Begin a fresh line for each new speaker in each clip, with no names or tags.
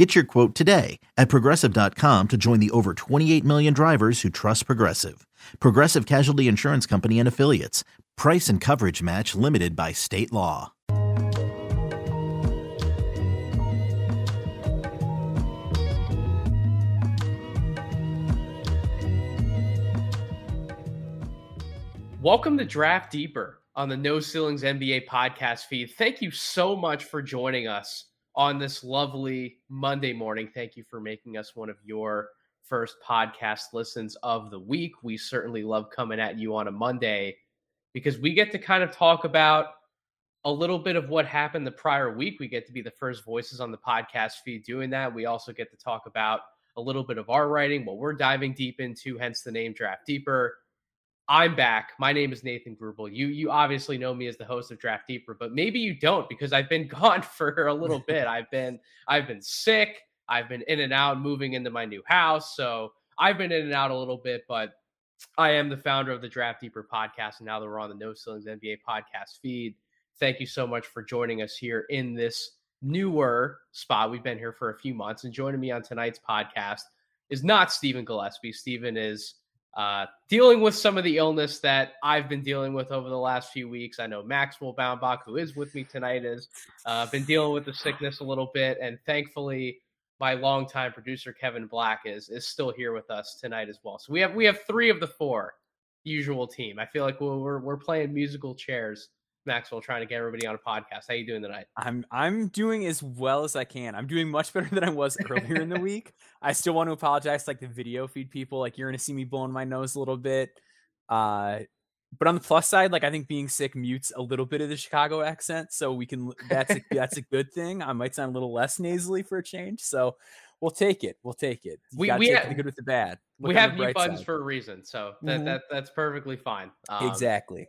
Get your quote today at progressive.com to join the over 28 million drivers who trust Progressive. Progressive Casualty Insurance Company and Affiliates. Price and coverage match limited by state law.
Welcome to Draft Deeper on the No Ceilings NBA podcast feed. Thank you so much for joining us on this lovely Monday morning. Thank you for making us one of your first podcast listens of the week. We certainly love coming at you on a Monday because we get to kind of talk about a little bit of what happened the prior week. We get to be the first voices on the podcast feed doing that. We also get to talk about a little bit of our writing, what we're diving deep into, hence the name Draft Deeper. I'm back. My name is Nathan Grubel. You you obviously know me as the host of Draft Deeper, but maybe you don't because I've been gone for a little bit. I've been I've been sick. I've been in and out moving into my new house, so I've been in and out a little bit, but I am the founder of the Draft Deeper podcast and now that we're on the No Ceilings NBA podcast feed. Thank you so much for joining us here in this newer spot. We've been here for a few months and joining me on tonight's podcast is not Stephen Gillespie. Stephen is uh, dealing with some of the illness that I've been dealing with over the last few weeks. I know Maxwell Baumbach, who is with me tonight, has uh, been dealing with the sickness a little bit, and thankfully, my longtime producer Kevin Black is is still here with us tonight as well. So we have we have three of the four usual team. I feel like we're we're, we're playing musical chairs. Maxwell trying to get everybody on a podcast. How you doing tonight?
I'm I'm doing as well as I can. I'm doing much better than I was earlier in the week. I still want to apologize like the video feed people. Like you're gonna see me blowing my nose a little bit. Uh but on the plus side, like I think being sick mutes a little bit of the Chicago accent, so we can that's a, that's a good thing. I might sound a little less nasally for a change, so we'll take it. We'll take it. You
we we
take
have,
the good with the bad.
Look we have mute buttons side. for a reason, so that, mm-hmm. that that's perfectly fine.
Um, exactly.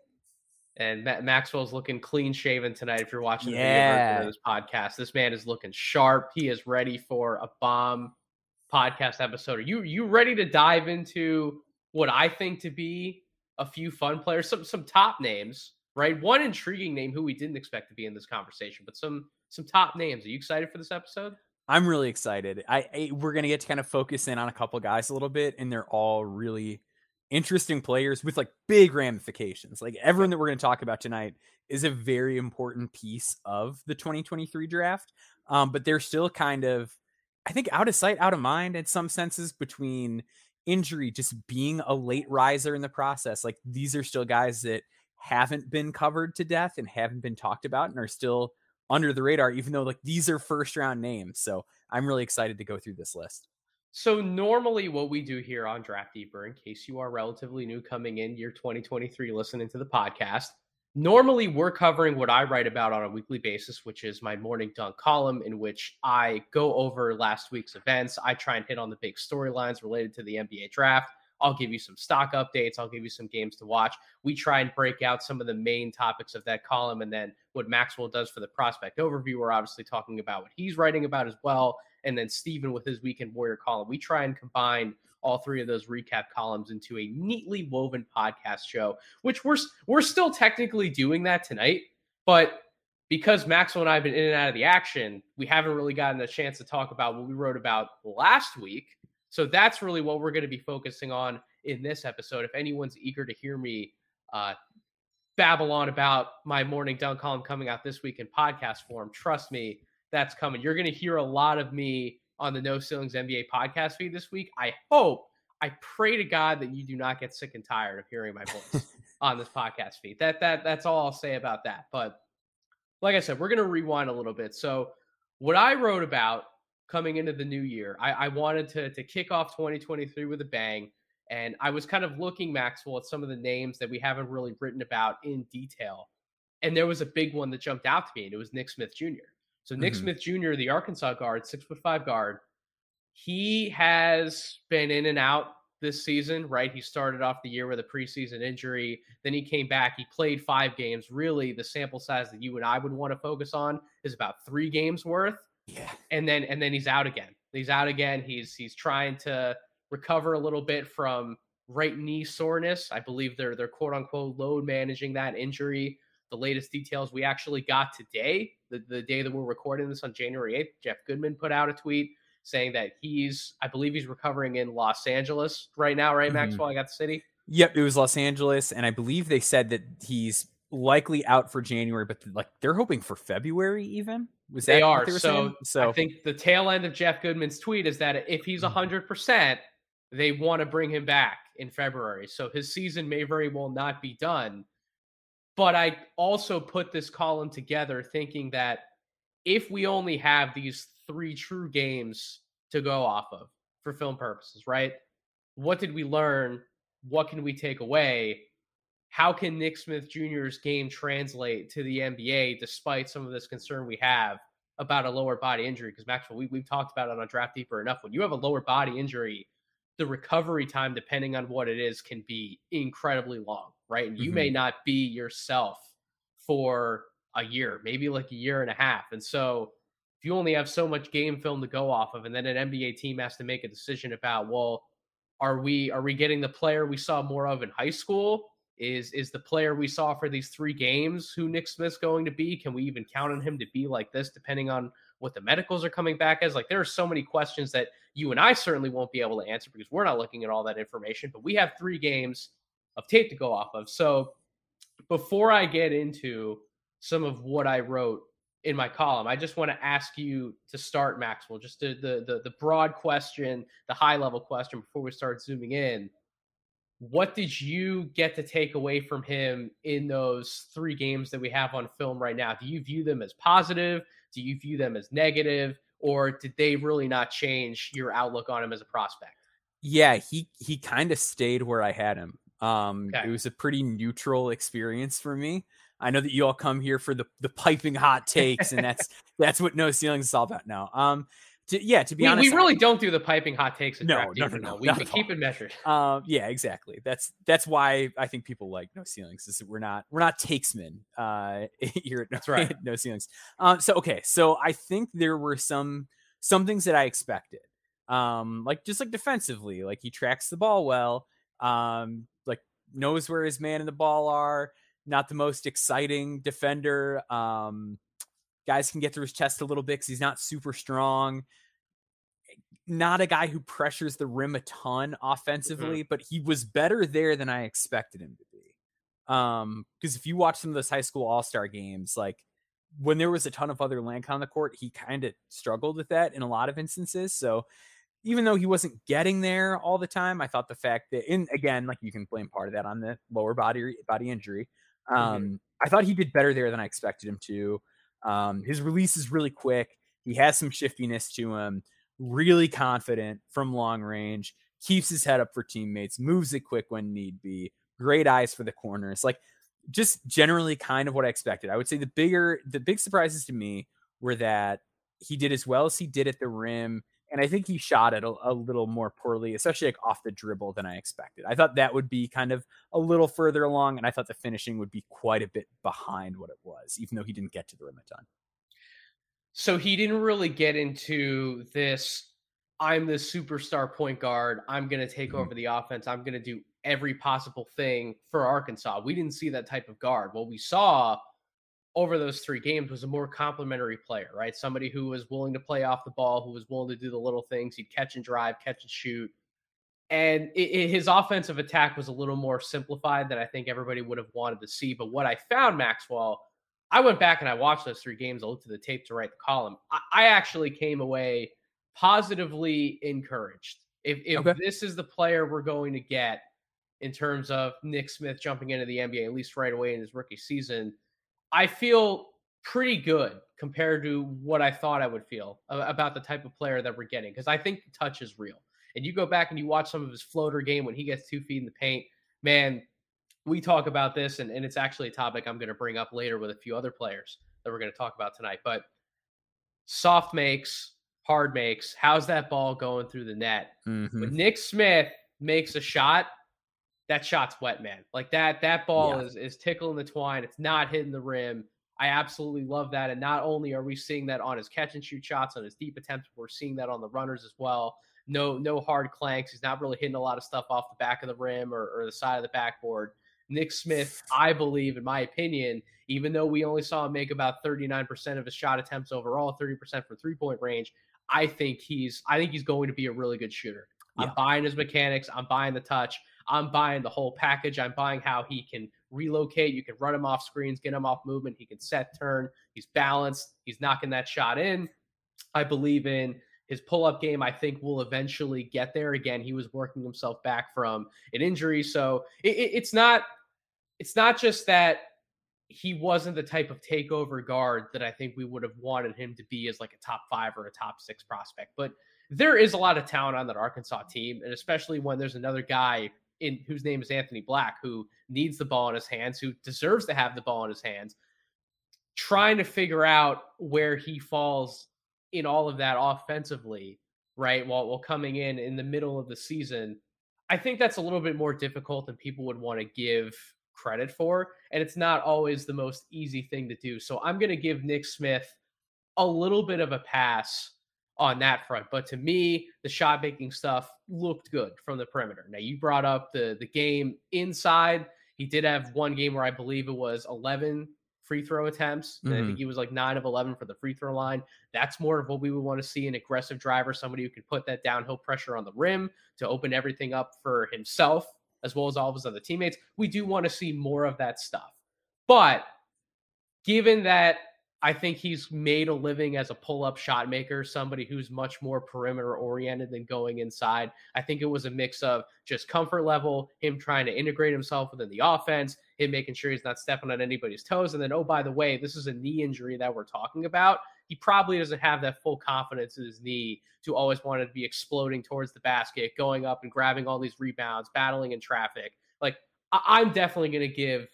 And Ma- Maxwell's looking clean shaven tonight. If you're watching the yeah. video version of this podcast, this man is looking sharp. He is ready for a bomb podcast episode. Are you you ready to dive into what I think to be a few fun players, some some top names, right? One intriguing name who we didn't expect to be in this conversation, but some some top names. Are you excited for this episode?
I'm really excited. I, I we're gonna get to kind of focus in on a couple guys a little bit, and they're all really interesting players with like big ramifications. Like everyone that we're going to talk about tonight is a very important piece of the 2023 draft. Um, but they're still kind of, I think, out of sight, out of mind in some senses between injury, just being a late riser in the process. Like these are still guys that haven't been covered to death and haven't been talked about and are still under the radar, even though like these are first round names. So I'm really excited to go through this list.
So normally what we do here on Draft Deeper, in case you are relatively new coming in year 2023 listening to the podcast, normally we're covering what I write about on a weekly basis, which is my morning dunk column in which I go over last week's events. I try and hit on the big storylines related to the NBA draft. I'll give you some stock updates. I'll give you some games to watch. We try and break out some of the main topics of that column. And then what Maxwell does for the prospect overview, we're obviously talking about what he's writing about as well and then Stephen with his Weekend Warrior column. We try and combine all three of those recap columns into a neatly woven podcast show, which we're we're still technically doing that tonight, but because Maxwell and I have been in and out of the action, we haven't really gotten a chance to talk about what we wrote about last week. So that's really what we're going to be focusing on in this episode. If anyone's eager to hear me uh, babble on about my morning dunk column coming out this week in podcast form, trust me, that's coming. You're going to hear a lot of me on the No Ceilings NBA podcast feed this week. I hope, I pray to God that you do not get sick and tired of hearing my voice on this podcast feed. That that that's all I'll say about that. But like I said, we're going to rewind a little bit. So what I wrote about coming into the new year, I, I wanted to to kick off 2023 with a bang. And I was kind of looking, Maxwell, at some of the names that we haven't really written about in detail. And there was a big one that jumped out to me, and it was Nick Smith Jr. So Nick mm-hmm. Smith Jr., the Arkansas guard, six foot five guard, he has been in and out this season, right? He started off the year with a preseason injury. Then he came back. He played five games. Really, the sample size that you and I would want to focus on is about three games worth.
Yeah.
And then and then he's out again. He's out again. He's he's trying to recover a little bit from right knee soreness. I believe they're they're quote unquote load managing that injury. The latest details we actually got today, the, the day that we're recording this on January 8th, Jeff Goodman put out a tweet saying that he's, I believe he's recovering in Los Angeles right now, right, mm-hmm. Maxwell? I got the city.
Yep, it was Los Angeles, and I believe they said that he's likely out for January, but like they're hoping for February even.
Was they are they so? So I think the tail end of Jeff Goodman's tweet is that if he's mm-hmm. hundred percent, they want to bring him back in February. So his season may very well not be done. But I also put this column together thinking that if we only have these three true games to go off of for film purposes, right? What did we learn? What can we take away? How can Nick Smith Jr.'s game translate to the NBA despite some of this concern we have about a lower body injury? Because Maxwell, we, we've talked about it on Draft Deeper enough. When you have a lower body injury, the recovery time, depending on what it is, can be incredibly long, right? And you mm-hmm. may not be yourself for a year, maybe like a year and a half. And so if you only have so much game film to go off of, and then an NBA team has to make a decision about, well, are we are we getting the player we saw more of in high school? Is is the player we saw for these three games who Nick Smith's going to be? Can we even count on him to be like this, depending on what the medicals are coming back as? Like there are so many questions that you and I certainly won't be able to answer because we're not looking at all that information. But we have three games of tape to go off of. So before I get into some of what I wrote in my column. I just want to ask you to start, Maxwell, just the, the the the broad question, the high level question before we start zooming in. What did you get to take away from him in those three games that we have on film right now? Do you view them as positive? Do you view them as negative? Or did they really not change your outlook on him as a prospect?
Yeah, he he kind of stayed where I had him. Um, okay. It was a pretty neutral experience for me. I know that you all come here for the the piping hot takes, and that's that's what no ceilings is all about now. Um, to, yeah, to be
we,
honest,
we really don't do the piping hot takes.
No, no, no, no,
We, we keep it measured.
Um, yeah, exactly. That's that's why I think people like no ceilings. Is we're not we're not takesmen uh, here at no,
that's right.
no ceilings. Um, so okay, so I think there were some some things that I expected. Um, like just like defensively, like he tracks the ball well. Um, like knows where his man and the ball are not the most exciting defender. Um, guys can get through his chest a little bit because he's not super strong. Not a guy who pressures the rim a ton mm-hmm. offensively, mm-hmm. but he was better there than I expected him to be. Um, because if you watch some of those high school all star games, like when there was a ton of other Lank on the court, he kind of struggled with that in a lot of instances. So even though he wasn't getting there all the time, I thought the fact that, in again, like you can blame part of that on the lower body body injury. Mm-hmm. Um, mm-hmm. I thought he did better there than I expected him to. Um, his release is really quick. He has some shiftiness to him. Really confident from long range. Keeps his head up for teammates. Moves it quick when need be. Great eyes for the corners. Like just generally kind of what I expected. I would say the bigger, the big surprises to me were that he did as well as he did at the rim and I think he shot it a, a, little more poorly, especially like off the dribble than I expected. I thought that would be kind of a little further along, and I thought the finishing would be quite a bit behind what it was, even though he didn't get to the rim a ton.
So he didn't really get into this. I'm the superstar point guard. I'm going to take mm-hmm. over the offense. I'm going to do every possible thing for Arkansas. We didn't see that type of guard. What we saw over those three games was a more complimentary player, right? Somebody who was willing to play off the ball, who was willing to do the little things. He'd catch and drive, catch and shoot. And it, it, his offensive attack was a little more simplified than I think everybody would have wanted to see. But what I found, Maxwell, I went back and I watched those three games. I looked at the tape to write the column. I, I actually came away positively encouraged. If, if okay. this is the player we're going to get in terms of Nick Smith jumping into the NBA, at least right away in his rookie season – I feel pretty good compared to what I thought I would feel about the type of player that we're getting because I think the touch is real. And you go back and you watch some of his floater game when he gets two feet in the paint, man, we talk about this, and, and it's actually a topic I'm going to bring up later with a few other players that we're going to talk about tonight. But soft makes, hard makes, how's that ball going through the net? Mm-hmm. With Nick Smith, makes a shot, that shot's wet, man. Like that that ball
Yeah.
is is tickling the twine. It's not hitting the rim. I absolutely love that. And not only are we seeing that on his catch and shoot shots, on his deep attempts, we're seeing that on the runners as well. No, no hard clanks. He's not really hitting a lot of stuff off the back of the rim or, or the side of the backboard. Nick Smith, I believe, in my opinion, even though we only saw him make about 39% of his shot attempts overall, 30% from three point range, I think he's I think he's going to be a really good shooter. I'm buying his mechanics. I'm buying the touch. I'm buying the whole package. I'm buying how he can relocate. You can run him off screens, get him off movement. He can set turn. He's balanced. He's knocking that shot in. I believe in his pull up game. I think will eventually get there. Again, he was working himself back from an injury, so it, it, it's not it's not just that he wasn't the type of takeover guard that I think we would have wanted him to be as like a top five or a top six prospect, but there is a lot of talent on that Arkansas team, and especially when there's another guy in whose name is Anthony Black who needs the ball in his hands, who deserves to have the ball in his hands. Trying to figure out where he falls in all of that offensively, right? While while coming in in the middle of the season, I think that's a little bit more difficult than people would want to give credit for, and it's not always the most easy thing to do. So I'm going to give Nick Smith a little bit of a pass on that front. But to me, the shot making stuff looked good from the perimeter. Now you brought up the the game inside. He did have one game where I believe it was 11 free throw attempts. And I think mm-hmm. he was like 9 of 11 for the free throw line. That's more of what we would want to see an aggressive driver, somebody who can put that downhill pressure on the rim to open everything up for himself as well as all of his other teammates. We do want to see more of that stuff. But given that I think he's made a living as a pull up shot maker, somebody who's much more perimeter oriented than going inside. I think it was a mix of just comfort level, him trying to integrate himself within the offense, him making sure he's not stepping on anybody's toes. And then, oh, by the way, this is a knee injury that we're talking about. He probably doesn't have that full confidence in his knee to always want to be exploding towards the basket, going up and grabbing all these rebounds, battling in traffic. Like, I- I'm definitely going to give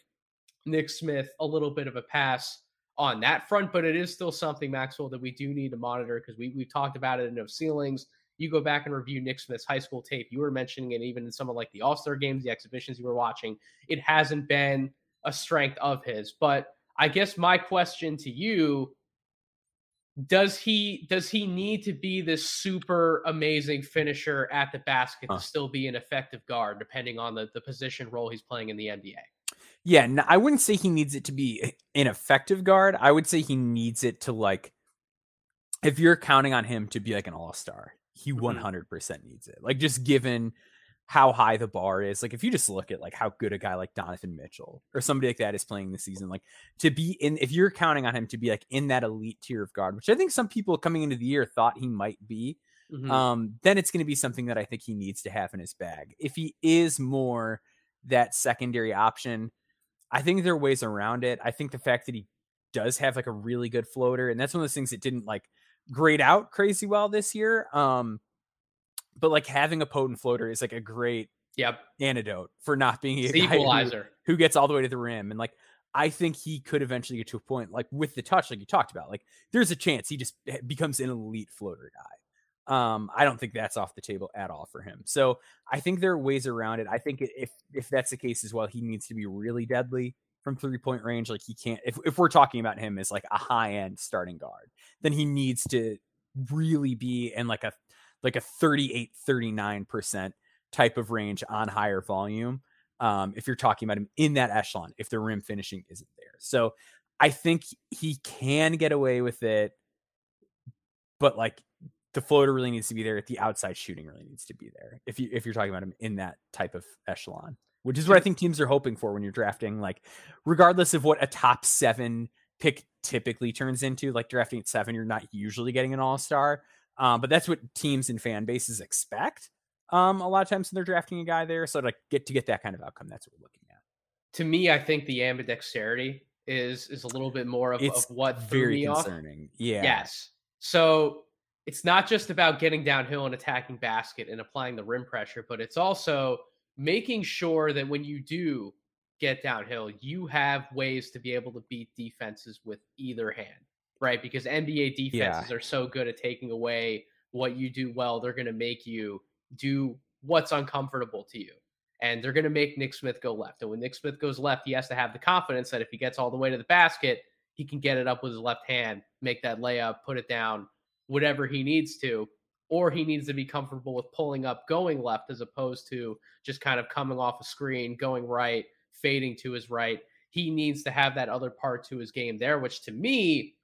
Nick Smith a little bit of a pass on that front, but it is still something, Maxwell, that we do need to monitor because we we've talked about it in no ceilings. You go back and review Nick Smith's high school tape. You were mentioning it even in some of like the All Star games, the exhibitions you were watching. It hasn't been a strength of his. But I guess my question to you does he does he need to be this super amazing finisher at the basket
Huh.
to still be an effective guard depending on the, the position role he's playing in the NBA?
Yeah, I wouldn't say he needs it to be an effective guard. I would say he needs it to like if you're counting on him to be like an all-star, he
Mhm.
100% needs it. Like just given how high the bar is. Like if you just look at like how good a guy like Donovan Mitchell or somebody like that is playing this season, like to be in if you're counting on him to be like in that elite tier of guard, which I think some people coming into the year thought he might be,
Mhm.
um, then it's going to be something that I think he needs to have in his bag. If he is more that secondary option, I think there are ways around it. I think the fact that he does have like a really good floater, and that's one of those things that didn't like grade out crazy well this year. Um, but like having a potent floater is like a great
yep.
antidote for not being a guy who-
equalizer.
who gets all the way to the rim. And like, I think he could eventually get to a point like with the touch, like you talked about. Like, there's a chance he just becomes an elite floater guy. Um, I don't think that's off the table at all for him. So I think there are ways around it. I think if if that's the case as well, he needs to be really deadly from three point range. Like he can't. If if we're talking about him as like a high end starting guard, then he needs to really be in like a like a 38 39% type of range on higher volume um, if you're talking about him in that echelon, if the rim finishing isn't there. So I think he can get away with it, but like the floater really needs to be there. The outside shooting really needs to be there. If you if you're talking about him in that type of echelon, which is what I think teams are hoping for when you're drafting. Like, regardless of what a top seven pick typically turns into, like drafting at seven, you're not usually getting an all star. Um, but that's what teams and fan bases expect um a lot of times when they're drafting a guy there so to get to get that kind of outcome that's what we're looking at
To me, I think the ambidexterity is is a little bit more of, of what threw
very
me off.
concerning yeah
Yes. So it's not just about getting downhill and attacking basket and applying the rim pressure, but it's also making sure that when you do get downhill, you have ways to be able to beat defenses with either hand, right? Because NBA defenses are so good at taking away what you do well, they're going to make you do what's uncomfortable to you. And they're going to make Nick Smith go left. And when Nick Smith goes left, he has to have the confidence that if he gets all the way to the basket, he can get it up with his left hand, make that layup, put it down, whatever he needs to. Or he needs to be comfortable with pulling up, going left, as opposed to just kind of coming off a screen, going right, fading to his right. He needs to have that other part to his game there, which to me,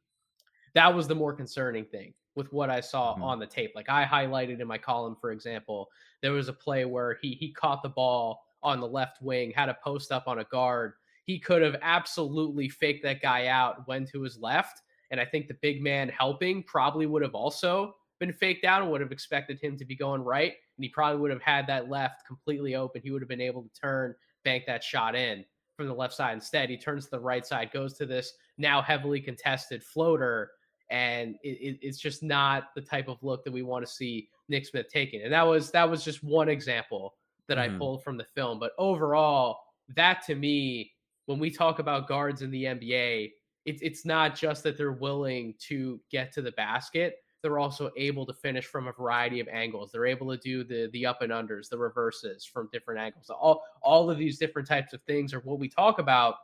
that was the more concerning thing with what I saw mm-hmm. on the tape. Like I highlighted in my column, for example, there was a play where he he caught the ball on the left wing, had a post up on a guard. He could have absolutely faked that guy out, went to his left. And I think the big man helping probably would have also been faked out and would have expected him to be going right. And he probably would have had that left completely open. He would have been able to turn, bank that shot in from the left side. Instead, he turns to the right side, goes to this now heavily contested floater and it, it, it's just not the type of look that we want to see Nick Smith taking. And that was that was just one example that mm-hmm. I pulled from the film. But overall, that to me, when we talk about guards in the NBA, it's it's not just that they're willing to get to the basket. They're also able to finish from a variety of angles. They're able to do the the up and unders, the reverses from different angles. All all of these different types of things are what we talk about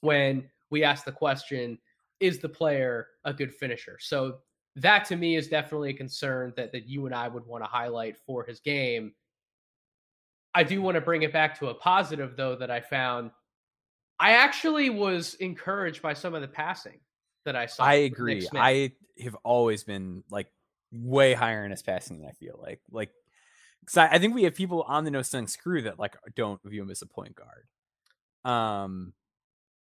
when we ask the question is the player a good finisher? So that to me is definitely a concern that that you and I would want to highlight for his game. I do want to bring it back to a positive though that I found. I actually was encouraged by some of the passing that I saw.
I agree. I have always been like way higher in his passing than I feel like. Like because I, I, think we have people on the No Ceilings crew that like don't view him as a point guard. Um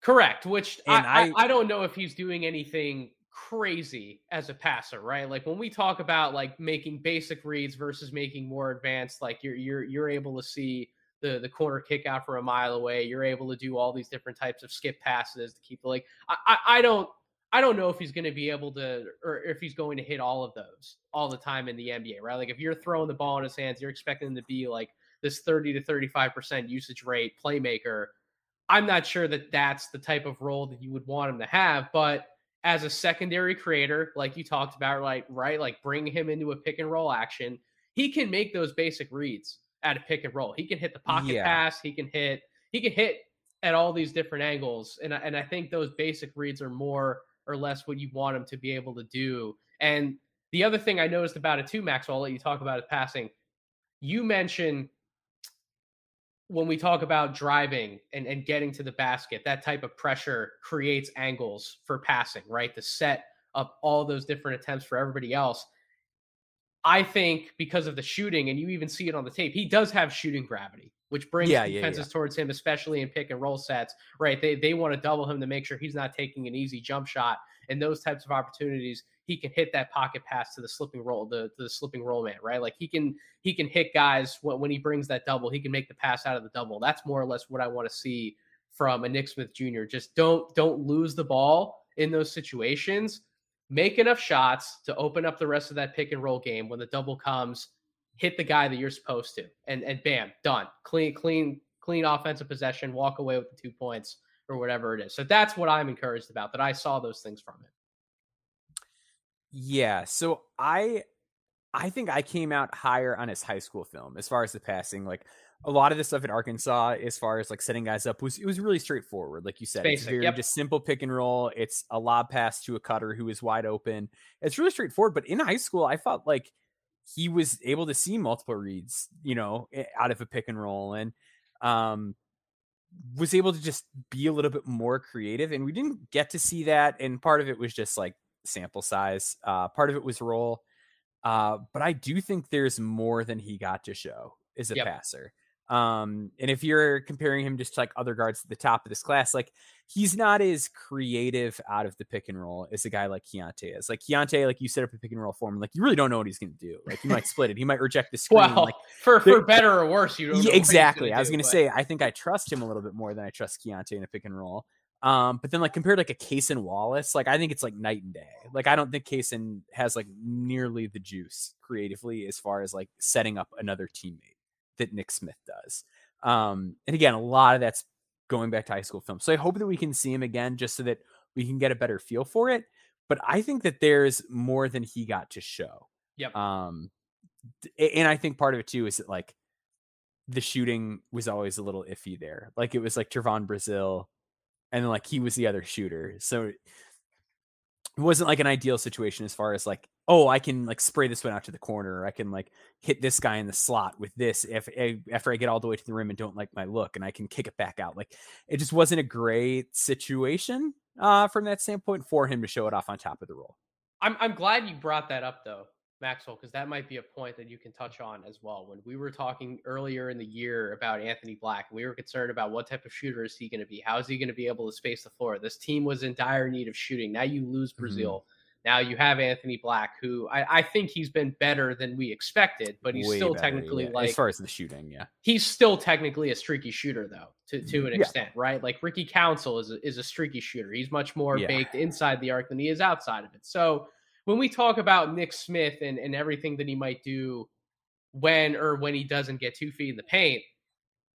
Correct. Which I, I, I don't know if he's doing anything crazy as a passer, right? Like when we talk about like making basic reads versus making more advanced, like you're you're you're able to see the the corner kick out from a mile away. You're able to do all these different types of skip passes to keep the like. I I, I don't I don't know if he's going to be able to or if he's going to hit all of those all the time in the NBA, right? Like if you're throwing the ball in his hands, you're expecting him to be like this 30 to 35 percent usage rate playmaker I'm not sure that that's the type of role that you would want him to have. But as a secondary creator, like you talked about, like right, like bring him into a pick and roll action, he can make those basic reads at a pick and roll. He can hit the pocket yeah. pass. He can hit. He can hit at all these different angles, and and I think those basic reads are more or less what you want him to be able to do. And the other thing I noticed about it too, Max, I'll let you talk about it passing. You mentioned when we talk about driving and, and getting to the basket, that type of pressure creates angles for passing, right? To set up all those different attempts for everybody else. I think because of the shooting, and you even see it on the tape, he does have shooting gravity, which brings yeah, defenses yeah, yeah. towards him, especially in pick and roll sets, right? They they want to double him to make sure he's not taking an easy jump shot. And those types of opportunities, he can hit that pocket pass to the slipping roll, the, the slipping roll man, right? Like he can he can hit guys when, when he brings that double, he can make the pass out of the double. That's more or less what I want to see from a Nick Smith Jr. Just don't don't lose the ball in those situations. Make enough shots to open up the rest of that pick and roll game when the double comes. Hit the guy that you're supposed to, and and bam, done. Clean, clean, clean offensive possession. Walk away with the two points or whatever it is. So that's what I'm encouraged about. That I saw those things from it.
Yeah. So I I think I came out higher on his high school film as far as the passing. Like a lot of the stuff at Arkansas, as far as like setting guys up, was it was really straightforward. Like you said, Basic, it's very yep. just simple pick and roll. It's a lob pass to a cutter who is wide open. It's really straightforward. But in high school, I felt like he was able to see multiple reads, you know, out of a pick and roll, and um, was able to just be a little bit more creative. And we didn't get to see that. And part of it was just like sample size. Uh, part of it was role. Uh, but I do think there's more than he got to show as a yep. passer. Um, and if you're comparing him just to like other guards at the top of this class, like he's not as creative out of the pick and roll as a guy like Keyonte is. Like Keyonte, like you set up a pick and roll for him, like you really don't know what he's going to do. Like he might split it, he might reject the screen.
Well,
like
for for better or worse, you
yeah, exactly. I was going to say, I think I trust him a little bit more than I trust Keyonte in a pick and roll. Um, but then like compared to like a Cason Wallace, like I think it's like night and day. Like I don't think Cason has like nearly the juice creatively as far as like setting up another teammate that Nick Smith does. Um, and again, a lot of that's going back to high school film. So I hope that we can see him again just so that we can get a better feel for it. But I think that there's more than he got to show.
Yep.
Um, and I think part of it too is that like the shooting was always a little iffy there. Like it was like Trevon Brazile, and then like he was the other shooter. So it wasn't like an ideal situation as far as like, oh, I can like spray this one out to the corner, or I can like hit this guy in the slot with this if, if eh, after I get all the way to the rim and don't like my look, and I can kick it back out. Like it just wasn't a great situation uh, from that standpoint for him to show it off on top of the roll.
I'm I'm glad you brought that up though, Maxwell, because that might be a point that you can touch on as well. When we were talking earlier in the year about Anthony Black, we were concerned about what type of shooter is he going to be? How is he going to be able to space the floor? This team was in dire need of shooting. Now you lose Brazile. Mm-hmm. Now you have Anthony Black, who I, I, think he's been better than we expected, but he's Way still better, technically
yeah.
like
as far as the shooting, yeah.
He's still technically a streaky shooter though, to, to an yeah. extent, right? Like Ricky Council is a, is a streaky shooter. He's much more yeah. baked inside the arc than he is outside of it. So when we talk about Nick Smith and, and everything that he might do when or when he doesn't get two feet in the paint,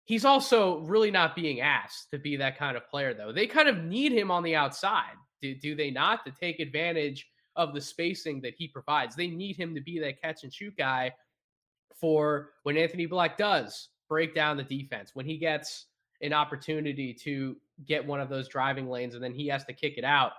he's also really not being asked to be that kind of player though. They kind of need him on the outside. Do, do they not to take advantage of the spacing that he provides. They need him to be that catch and shoot guy for when Anthony Black does break down the defense, when he gets an opportunity to get one of those driving lanes and then he has to kick it out.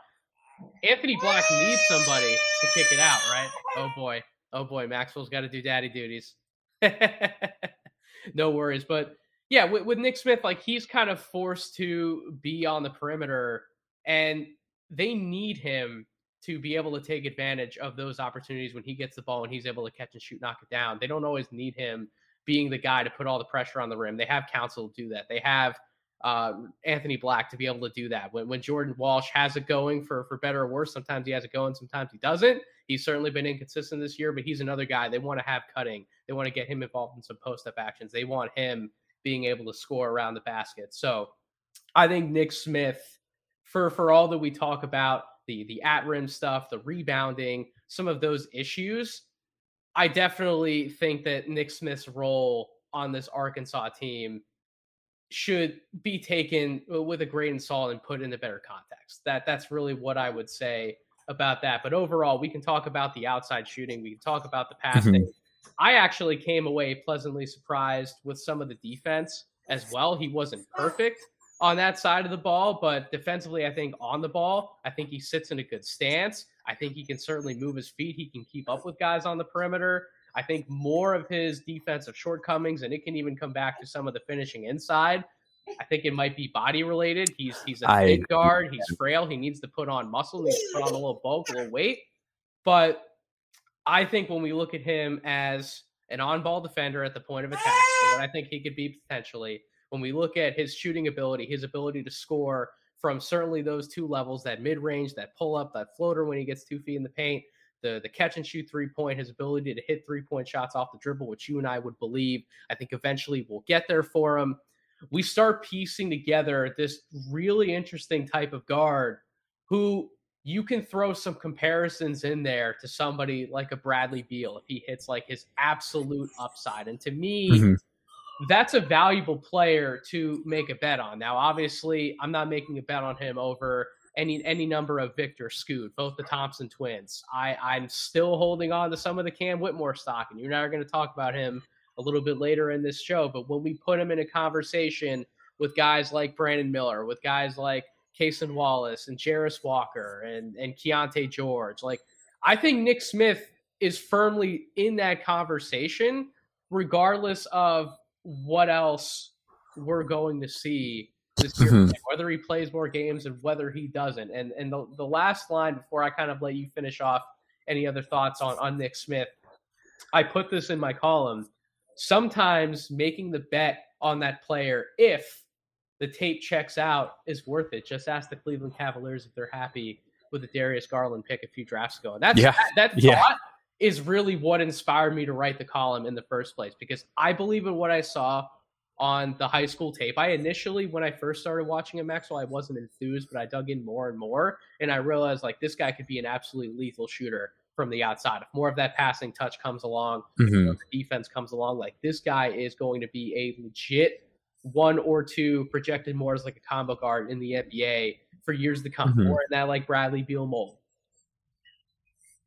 Anthony Black needs somebody to kick it out, right? Oh boy. Oh boy, Maxwell's got to do daddy duties. no worries. But yeah, with, with Nick Smith, like he's kind of forced to be on the perimeter and they need him to be able to take advantage of those opportunities when he gets the ball and he's able to catch and shoot, knock it down. They don't always need him being the guy to put all the pressure on the rim. They have Council to do that. They have uh, Anthony Black to be able to do that. When, when Jordan Walsh has it going for for better or worse, sometimes he has it going, sometimes he doesn't. He's certainly been inconsistent this year, but he's another guy they want to have cutting. They want to get him involved in some post up actions. They want him being able to score around the basket. So I think Nick Smith, for for all that we talk about the the at rim stuff, the rebounding, some of those issues. I definitely think that Nick Smith's role on this Arkansas team should be taken with a grain of salt and put in a better context. That that's really what I would say about that. But overall, we can talk about the outside shooting. We can talk about the passing. Mm-hmm. I actually came away pleasantly surprised with some of the defense as well. He wasn't perfect, on that side of the ball, but defensively, I think on the ball, I think he sits in a good stance. I think he can certainly move his feet. He can keep up with guys on the perimeter. I think more of his defensive shortcomings, and it can even come back to some of the finishing inside. I think it might be body related. He's he's a I, big guard. He's frail. He needs to put on muscle. He needs to put on a little bulk, a little weight. But I think when we look at him as an on-ball defender at the point of attack, what I think he could be potentially, when we look at his shooting ability, his ability to score from certainly those two levels, that mid range, that pull up, that floater when he gets two feet in the paint, the the catch and shoot three point, his ability to hit three point shots off the dribble, which you and I would believe, I think eventually will get there for him. We start piecing together this really interesting type of guard who you can throw some comparisons in there to somebody like a Bradley Beal if he hits like his absolute upside. And to me, mm-hmm that's a valuable player to make a bet on. Now, obviously, I'm not making a bet on him over any any number of Victor Scoot, both the Thompson twins. I, I'm still holding on to some of the Cam Whitmore stock, and you're going to talk about him a little bit later in this show. But when we put him in a conversation with guys like Brandon Miller, with guys like Cason Wallace and Jarace Walker and, and Keyonte George, like I think Nick Smith is firmly in that conversation, regardless of what else we're going to see this year, mm-hmm. whether he plays more games and whether he doesn't. And and the, the last line before I kind of let you finish off any other thoughts on, on Nick Smith, I put this in my column. Sometimes making the bet on that player, if the tape checks out, is worth it. Just ask the Cleveland Cavaliers if they're happy with the Darius Garland pick a few drafts ago. And that's yeah. that, that yeah. thought is really what inspired me to write the column in the first place because I believe in what I saw on the high school tape. I initially, when I first started watching him, Maxwell, I wasn't enthused, but I dug in more and more, and I realized like this guy could be an absolutely lethal shooter from the outside. If more of that passing touch comes along, mm-hmm. the defense comes along, like this guy is going to be a legit one or two projected more as like a combo guard in the NBA for years to come, mm-hmm. more in that like Bradley Beal mold.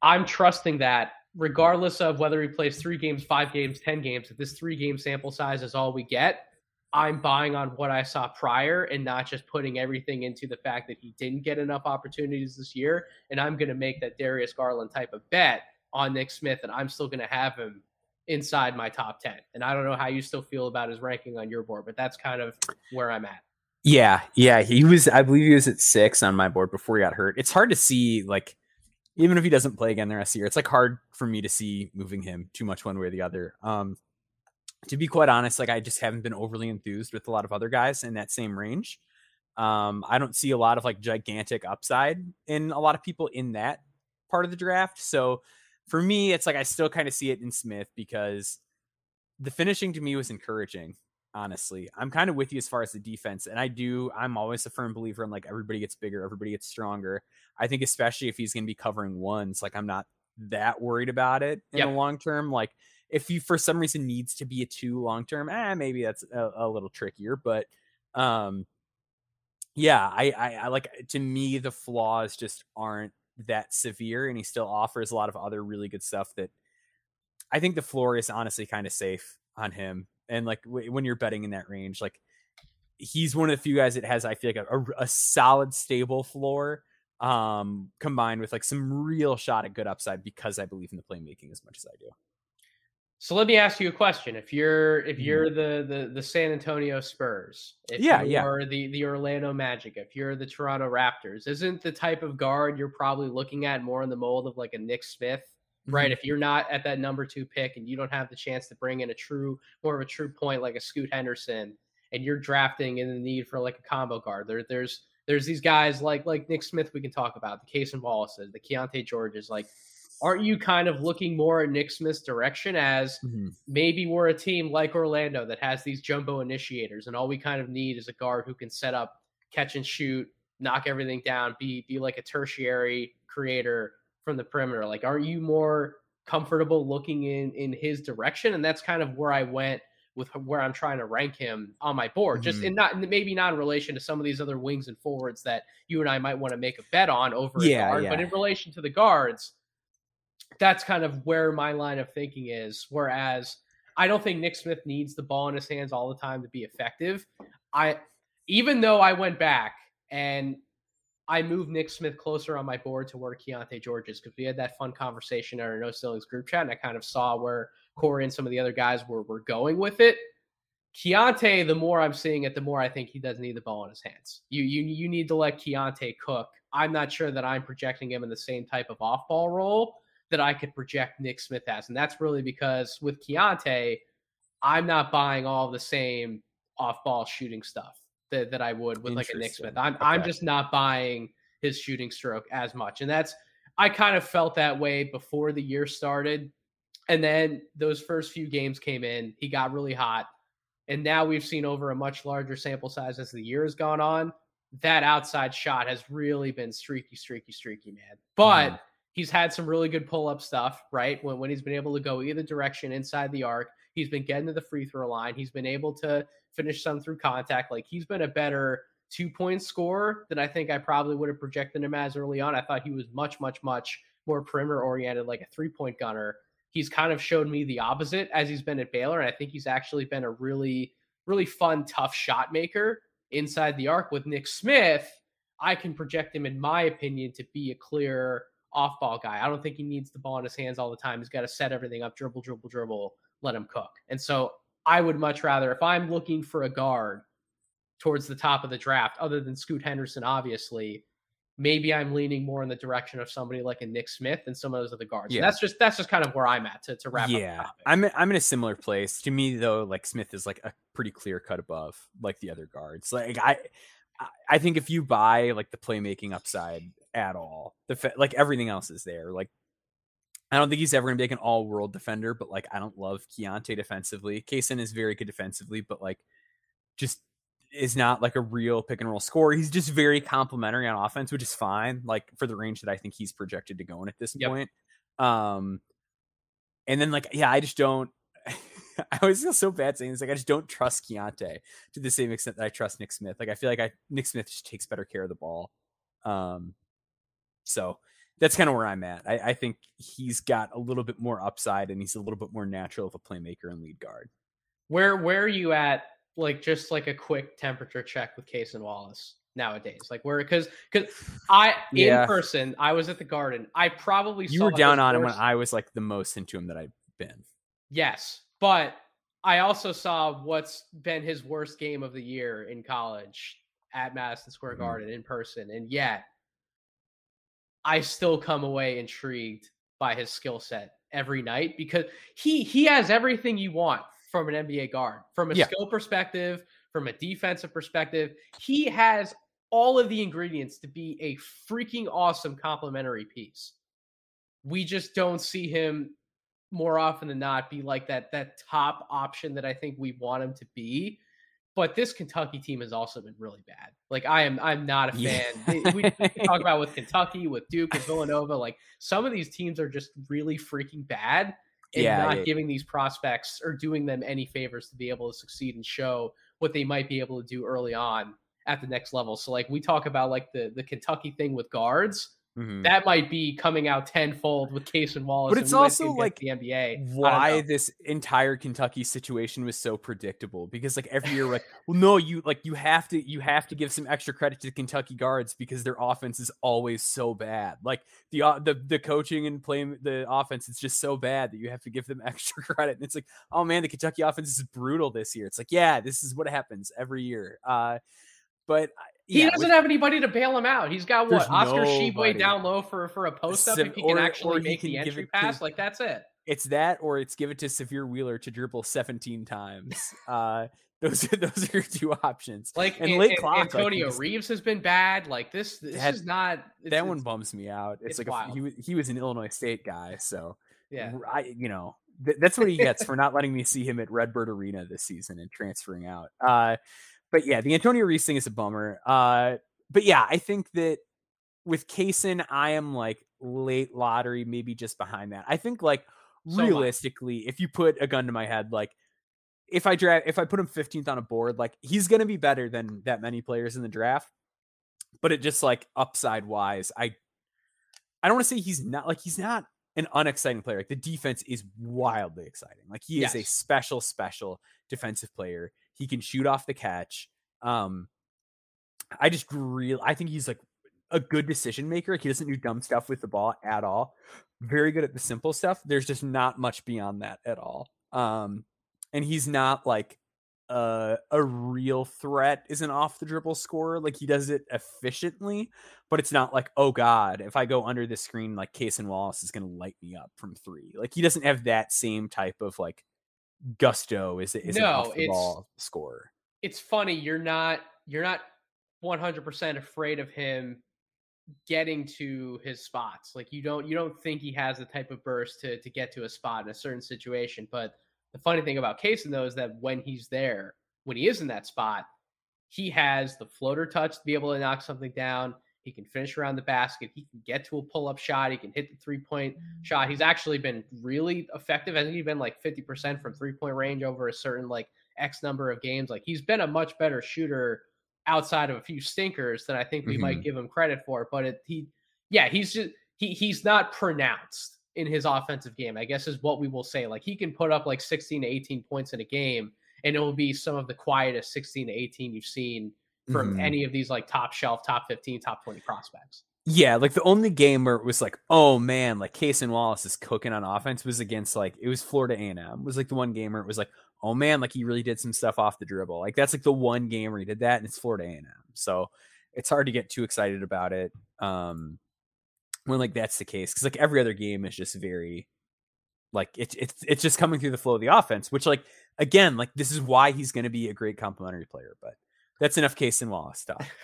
I'm trusting that regardless of whether he plays three games, five games, 10 games, if this three game sample size is all we get, I'm buying on what I saw prior and not just putting everything into the fact that he didn't get enough opportunities this year. And I'm going to make that Darius Garland type of bet on Nick Smith, and I'm still going to have him inside my top 10. And I don't know how you still feel about his ranking on your board, but that's kind of where I'm at.
Yeah, yeah, he was. I believe he was at six on my board before he got hurt. It's hard to see, like, even if he doesn't play again the rest of the year, it's like hard for me to see moving him too much one way or the other. Um, to be quite honest, like I just haven't been overly enthused with a lot of other guys in that same range. Um, I don't see a lot of like gigantic upside in a lot of people in that part of the draft. So for me, it's like I still kind of see it in Smith because the finishing to me was encouraging. Honestly, I'm kind of with you as far as the defense, and I do. I'm always a firm believer in like everybody gets bigger, everybody gets stronger. I think especially if he's going to be covering ones, like I'm not that worried about it in yep. the long term. Like if he for some reason needs to be a two long term, eh, maybe that's a, a, little trickier. But um, yeah, I, I, I like to me the flaws just aren't that severe, and he still offers a lot of other really good stuff that I think the floor is honestly kind of safe on him. And like w- when you're betting in that range, like he's one of the few guys that has I feel like a, a solid stable floor um combined with like some real shot at good upside because I believe in the playmaking as much as I do.
So let me ask you a question. If you're if mm-hmm. you're the the, the San Antonio Spurs, if
yeah,
you're
yeah.
the the Orlando Magic, if you're the Toronto Raptors, isn't the type of guard you're probably looking at more in the mold of like a Nick Smith. Right? If you're not at that number two pick and you don't have the chance to bring in a true more of a true point like a Scoot Henderson, and you're drafting in the need for like a combo guard, there there's there's these guys like like Nick Smith we can talk about, the Cason Wallaces, the Keyonte Georges, like aren't you kind of looking more at Nick Smith's direction as mm-hmm. maybe we're a team like Orlando that has these jumbo initiators, and all we kind of need is a guard who can set up, catch and shoot, knock everything down, be be like a tertiary creator from the perimeter. Like, aren't you more comfortable looking in in his direction? And that's kind of where I went with where I'm trying to rank him on my board. Mm-hmm. Just in not maybe not in relation to some of these other wings and forwards that you and I might want to make a bet on over yeah, guard, yeah. but in relation to the guards that's kind of where my line of thinking is. Whereas I don't think Nick Smith needs the ball in his hands all the time to be effective. I even though I went back and I moved Nick Smith closer on my board to where Keyonte George is because we had that fun conversation in our No Ceilings group chat, and I kind of saw where Corey and some of the other guys were were going with it. Keyonte, the more I'm seeing it, the more I think he doesn't need the ball in his hands. You you you need to let Keyonte cook. I'm not sure that I'm projecting him in the same type of off ball role that I could project Nick Smith as. And that's really because with Keyonte, I'm not buying all the same off ball shooting stuff that, that I would with like a Nick Smith. I'm okay. I'm just not buying his shooting stroke as much. And that's I kind of felt that way before the year started. And then those first few games came in, he got really hot. And now we've seen over a much larger sample size as the year has gone on. That outside shot has really been streaky, streaky, streaky, man. But mm he's had some really good pull up stuff, right? When, when he's been able to go either direction inside the arc, he's been getting to the free throw line. He's been able to finish some through contact. Like he's been a better two point scorer than I think I probably would have projected him as early on. I thought he was much, much, much more perimeter oriented, like a three point gunner. He's kind of showed me the opposite as he's been at Baylor. And I think he's actually been a really, really fun, tough shot maker inside the arc with Nick Smith. I can project him, in my opinion, to be a clear off ball guy. I don't think he needs the ball in his hands all the time. He's got to set everything up, dribble, dribble, dribble, let him cook. And so I would much rather, if I'm looking for a guard towards the top of the draft, other than Scoot Henderson, obviously, maybe I'm leaning more in the direction of somebody like a Nick Smith and some of those other guards. Yeah. And that's just that's just kind of where I'm at to, to wrap
yeah. I'm I'm in a similar place. To me though, like Smith is like a pretty clear cut above like the other guards. Like I I think if you buy like the playmaking upside at all. The like everything else is there. Like I don't think he's ever gonna be like an all world defender, but like I don't love Keyonte defensively. Cason is very good defensively, but like just is not like a real pick and roll scorer. He's just very complimentary on offense, which is fine, like for the range that I think he's projected to go in at this yep. point. Um and then like yeah, I just don't I always feel so bad saying this. Like I just don't trust Keyonte to the same extent that I trust Nick Smith. Like I feel like I Nick Smith just takes better care of the ball. Um so that's kind of where I'm at. I, I think he's got a little bit more upside and he's a little bit more natural of a playmaker and lead guard.
Where where are you at? Like just like a quick temperature check with Cason Wallace nowadays. Like where because because I
Yeah.
in person I was at the Garden. I probably
You were down on him when I was like the most into him that I've been.
Yes, but I also saw what's been his worst game of the year in college at Madison Square
Mhm.
Garden in person, and yet I still come away intrigued by his skill set every night because he he has everything you want from an NBA guard, from a
Yeah.
skill perspective, from a defensive perspective. He has all of the ingredients to be a freaking awesome complementary piece. We just don't see him more often than not be like that that top option that I think we want him to be. But this Kentucky team has also been really bad. Like I am, I'm not a
Yeah.
fan. we, we talk about with Kentucky, with Duke, with Villanova. Like some of these teams are just really freaking bad, and
Yeah,
not
yeah.
giving these prospects or doing them any favors to be able to succeed and show what they might be able to do early on at the next level. So like we talk about like the the Kentucky thing with guards,
Mhm.
that might be coming out tenfold with Cason Wallace.
But it's also, like,
the NBA.
Why this entire Kentucky situation was so predictable because like every year like well no you like you have to you have to give some extra credit to the Kentucky guards because their offense is always so bad like the uh, the the coaching and playing the offense is just so bad that you have to give them extra credit and it's like oh man the Kentucky offense is brutal this year it's like yeah this is what happens every year uh but I-
He
yeah,
doesn't
with-
have anybody to bail him out. He's got what Oscar
Tshiebwe
down low for for a post up if he
or-
can
or
actually
he
make
can
the
give
entry
it to-
pass. Like that's it.
it's that or it's give it to Sahvir Wheeler to dribble 17 times uh those are those are your two options
Like
And
and,
late
and
clock,
Antonio
he's-
Reeves has been bad. Like this, this
That-
is not
that one bums me out. It's,
it's
like a, he was he was an Illinois State guy, so
Yeah,
I you know th- that's what he gets for not letting me see him at Redbird Arena this season and transferring out. Uh, but yeah, the Antonio Reeves thing is a bummer. Uh, but yeah, I think that with Cason, I am like late lottery, maybe just behind that. I think like
So
realistically, if you put a gun to my head, like if I draft, if I put him 15th on a board, like he's gonna be better than that many players in the draft. But it just like upside wise, I I don't want to say he's not like he's not an unexciting player. Like the defense is wildly exciting. Like he is a special, special defensive player. He can shoot off the catch. Um, I just real I think he's like a good decision maker. He doesn't do dumb stuff with the ball at all. Very good at the simple stuff. There's just not much beyond that at all. Um, and he's not like a real threat is an off the dribble scorer. Like he does it efficiently, but it's not like, oh God, if I go under the screen, like Cason Wallace is gonna light me up from three. Like he doesn't have that same type of like gusto is is an
No,
off the
it's-
ball scorer.
it's funny. You're not you're not 100 percent afraid of him getting to his spots. Like you don't you don't think he has the type of burst to to get to a spot in a certain situation. But the funny thing about Cason though is that when he's there, when he is in that spot, he has the floater touch to be able to knock something down. He can finish around the basket. He can get to a pull up shot. He can hit the three point mm. shot. He's actually been really effective. I think he's been like 50% from three point range over a certain like X number of games. Like he's been a much better shooter outside of a few stinkers than I think we might mm-hmm. give him credit for. But it, he, yeah, he's just he he's not pronounced in his offensive game. I guess is what we will say. Like he can put up like 16 to 18 points in a game, and it will be some of the quietest 16 to 18 you've seen from
Mhm.
any of these like top shelf, top 15, top 20 prospects.
Yeah, like the only game where it was like, oh man, like Cason Wallace is cooking on offense was against like it was Florida A and M. Was like the one game where it was like, oh man, like he really did some stuff off the dribble. Like that's like the one game where he did that, and it's Florida A and M. So it's hard to get too excited about it um when like that's the case because like every other game is just very like it's it's it's just coming through the flow of the offense, which like again, like this is why he's going to be a great complementary player. But that's enough Cason Wallace stuff.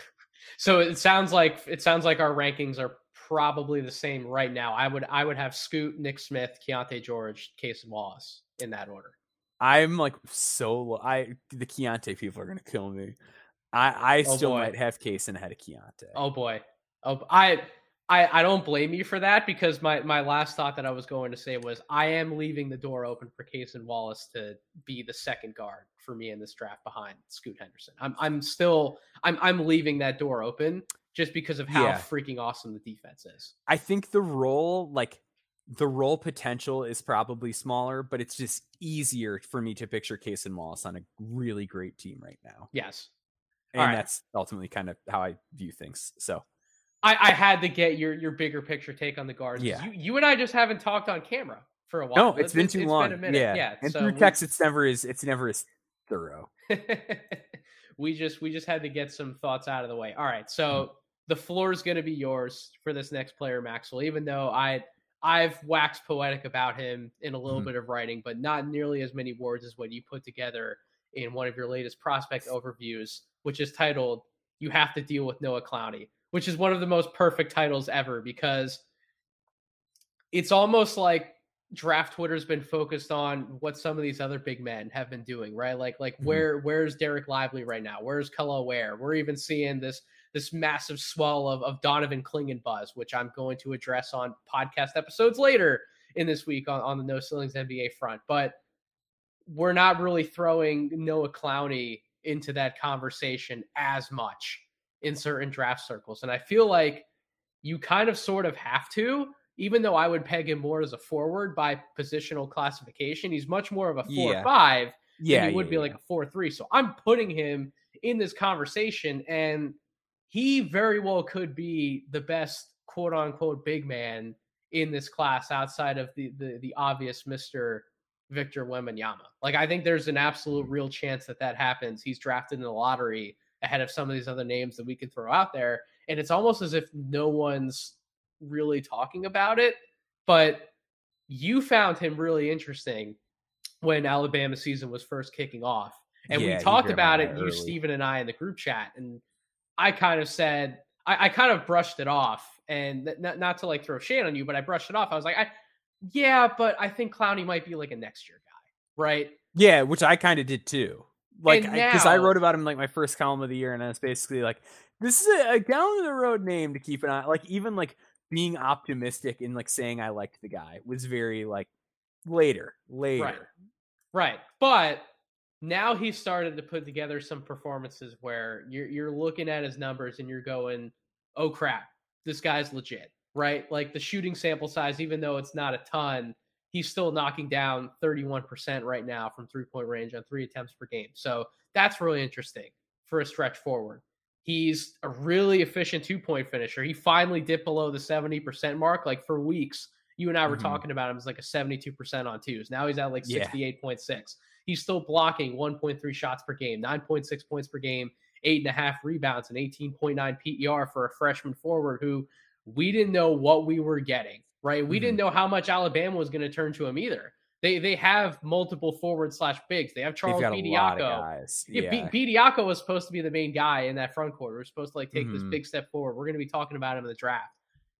So it sounds like it sounds like our rankings are probably the same right now. I would I would have Scoot, Nick Smith, Keyonte George, Cason Wallace in that order.
I'm like so I the Keyonte people are gonna kill me. I I
Oh,
still
boy.
might have Cason ahead of Keyonte.
Oh boy. Oh I I I don't blame you for that because my my last thought that I was going to say was I am leaving the door open for Cason Wallace to be the second guard for me in this draft behind Scoot Henderson. I'm I'm still I'm I'm leaving that door open just because of how
Yeah.
freaking awesome the defense is.
I think the role, like the role potential, is probably smaller, but it's just easier for me to picture Cason Wallace on a really great team right now,
Yes.
and
right.
that's ultimately kind of how I view things. So
I, I had to get your your bigger picture take on the guards.
Yeah.
You, you and I just haven't talked on camera for a while.
no, it's been too long.
a minute.
Yeah,
yeah.
and
so
through text, it's never as it's never as thorough.
we just we just had to get some thoughts out of the way. All right, so
Mm-hmm.
the floor is going to be yours for this next player, Maxwell. Even though I I've waxed poetic about him in a little
Mhm.
bit of writing, but not nearly as many words as what you put together in one of your latest prospect overviews, which is titled "You Have to Deal with Noah Clowney," which is one of the most perfect titles ever because it's almost like draft Twitter's been focused on what some of these other big men have been doing, right? Like like
Mhm.
where where's Derek Lively right now? Where's Kel'el Ware? We're even seeing this this massive swell of, of Donovan Clingan buzz, which I'm going to address on podcast episodes later in this week on, on the No Ceilings NBA front. But we're not really throwing Noah Clowney into that conversation as much in certain draft circles. And I feel like you kind of sort of have to, even though I would peg him more as a forward by positional classification. He's much more of a four
Yeah.
five
Yeah,
he would
yeah,
be
yeah.
like a four three. So I'm putting him in this conversation, and he very well could be the best quote unquote big man in this class outside of the the, the obvious Mister Victor Wembanyama. Like I think there's an absolute real chance that that happens. He's drafted in the lottery ahead of some of these other names that we can throw out there, and it's almost as if no one's really talking about it. But you found him really interesting when Alabama season was first kicking off. And
Yeah,
we talked about it, you,
early.
Steven, and I in the group chat. And I kind of said, I, I kind of brushed it off. And th- not, not to like throw shade on you, but I brushed it off. I was like, I, yeah, but I think Clowney might be like a next year guy, right?
Yeah, which I kind of did too. Like, because I
now-
wrote about him like my first column of the year, and it's basically like, "This is a, a down the road name to keep an eye." Like, even like being optimistic and like saying I liked the guy was very like later, later.
Right. But now he's started to put together some performances where you're you're looking at his numbers and you're going, "Oh crap, this guy's legit." Right? Like the shooting sample size even though it's not a ton, he's still knocking down 31% right now from three-point range on 3 attempts per game. So, that's really interesting for a stretch forward. He's a really efficient two-point finisher. He finally dipped below the 70% mark like for weeks. You and I were
Mhm.
talking about him as like a 72% on twos. Now he's at like
Yeah.
68.6. He's still blocking 1.3 shots per game, 9.6 points per game, eight and a half rebounds, and 18.9 PER for a freshman forward who we didn't know what we were getting, right? We
Mm-hmm.
didn't know how much Alabama was going to turn to him either. They they have multiple forward slash bigs. They have Charles
They've got a lot of
Bediako. Yeah,
Yeah,
B- was supposed to be the main guy in that front court. We're supposed to like take this
Mhm.
big step forward. We're going to be talking about him in the draft.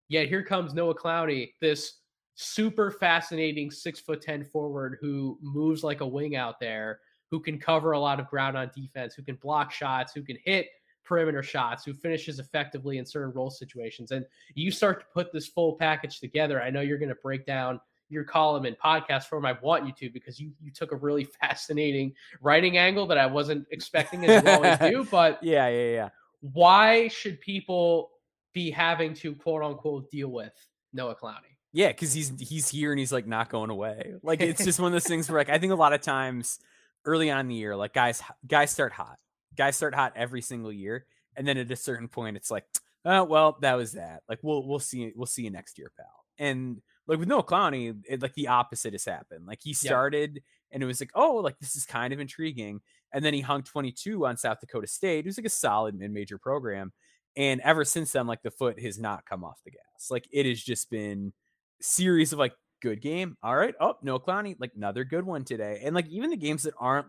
Yet here comes Noah Clowney, this super fascinating six foot ten forward who moves like a wing out there, who can cover a lot of ground on defense, who can block shots, who can hit perimeter shots, who finishes effectively in certain role situations. And you start to put this full package together. I know you're going to break down your column in podcast form. I want you to because you you took a really fascinating writing angle that I wasn't expecting as you always do. But
yeah, yeah, yeah.
why should people be having to quote unquote deal with Noah Clowney?
Yeah, because he's he's here and he's like not going away. Like it's just one of those things where like I think a lot of times early on in the year, like guys guys start hot. Guys start hot every single year, and then at a certain point, it's like, oh well, that was that. Like we'll we'll see we'll see you next year, pal. And like with Noah Clowney, it, like the opposite has happened. Like he started and it was like, oh, like this is kind of intriguing. And then he hung 22 on South Dakota State. It was like a solid mid-major program. And ever since then, like the foot has not come off the gas. Like it has just been series of like good game. All right. Oh, no Clowney, like another good one today. And like even the games that aren't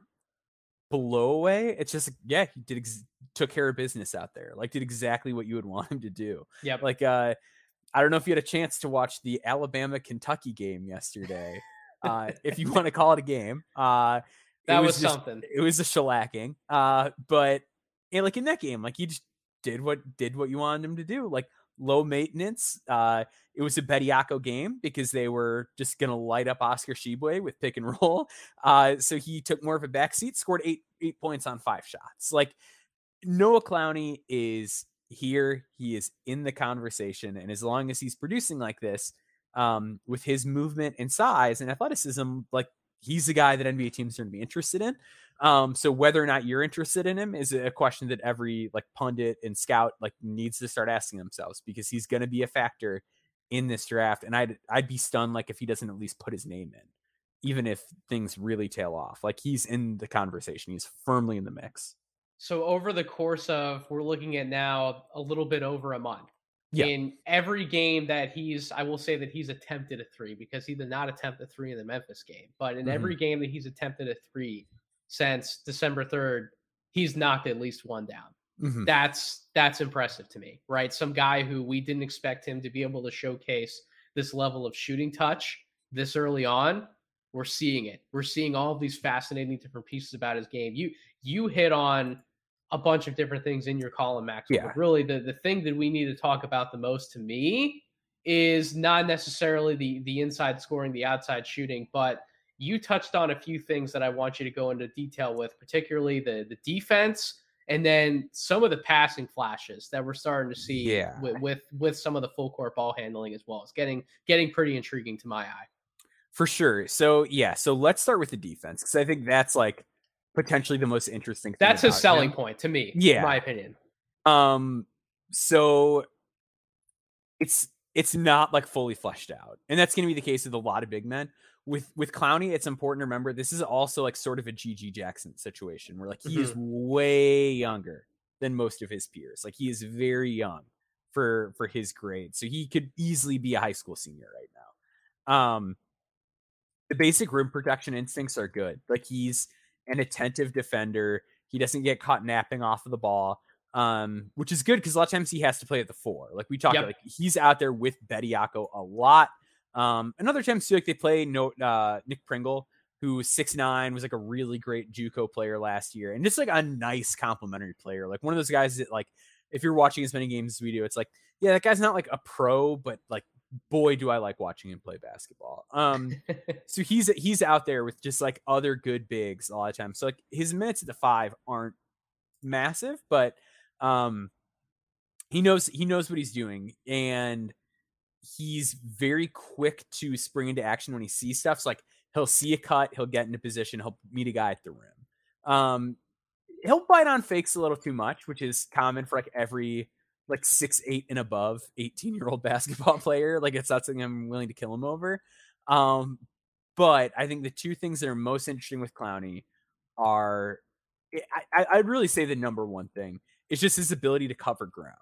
below away, it's just yeah, he did ex- took care of business out there. Like did exactly what you would want him to do.
Yep.
Like uh I don't know if you had a chance to watch the Alabama Kentucky game yesterday. uh if you want to call it a game. Uh
that was,
just-
something.
it was a shellacking. Uh, but and like in that game, like he just did what did what you wanted him to do. Like low maintenance. Uh, it was a Bediako game because they were just gonna light up Oscar Tshiebwe with pick and roll. Uh, so he took more of a backseat, scored eight eight points on five shots. Like Noah Clowney is here he is in the conversation. And as long as he's producing like this, um, with his movement and size and athleticism, like he's the guy that NBA teams are going to be interested in. Um, so whether or not you're interested in him is a question that every like pundit and scout like needs to start asking themselves because he's going to be a factor in this draft. And I'd I'd be stunned like if he doesn't at least put his name in, even if things really tail off. Like he's in the conversation. He's firmly in the mix.
So over the course of we're looking at now a little bit over a month.
Yeah.
In every game that he's, I will say that he's attempted a three because he did not attempt a three in the Memphis game. But in
Mhm.
every game that he's attempted a three since December third, he's knocked at least one down.
Mhm.
That's that's impressive to me, right? Some guy who we didn't expect him to be able to showcase this level of shooting touch this early on. We're seeing it. We're seeing all of these fascinating different pieces about his game. You you hit on a bunch of different things in your column, Max.
Yeah.
But really, the the thing that we need to talk about the most to me is not necessarily the the inside scoring, the outside shooting, but you touched on a few things that I want you to go into detail with, particularly the the defense and then some of the passing flashes that we're starting to see
Yeah.
with, with with some of the full court ball handling as well. It's getting getting pretty intriguing to my eye.
For sure. So yeah, so let's start with the defense because I think that's like potentially the most interesting thing.
That's his
about
selling
him.
point to me.
Yeah.
in my opinion.
Um, so it's it's not like fully fleshed out, and that's going to be the case with a lot of big men. With with Clowney, it's important to remember this is also like sort of a GG Jackson situation where like he is way younger than most of his peers. Like he is very young for for his grade, so he could easily be a high school senior right now. Um, the basic rim protection instincts are good. Like he's an attentive defender. He doesn't get caught napping off of the ball um, which is good because a lot of times he has to play at the four. Like we talked,
Yep.
like he's out there with Bediako a lot. Um, and other too, like they play no uh, Nick Pringle, who six nine was like a really great JUCO player last year, and just like a nice complimentary player, like one of those guys that like if you're watching as many games as we do, it's like yeah, that guy's not like a pro, but like boy, do I like watching him play basketball. Um, so he's he's out there with just like other good bigs a lot of times. So like his minutes at the five aren't massive, but um he knows he knows what he's doing and he's very quick to spring into action when he sees stuff. So like he'll see a cut, he'll get into position, he'll meet a guy at the rim. Um he'll bite on fakes a little too much, which is common for like every like six, eight and above 18 year old basketball player. Like it's not something I'm willing to kill him over. Um, but I think the two things that are most interesting with Clowney are I, I, I'd really say the number one thing is just his ability to cover ground.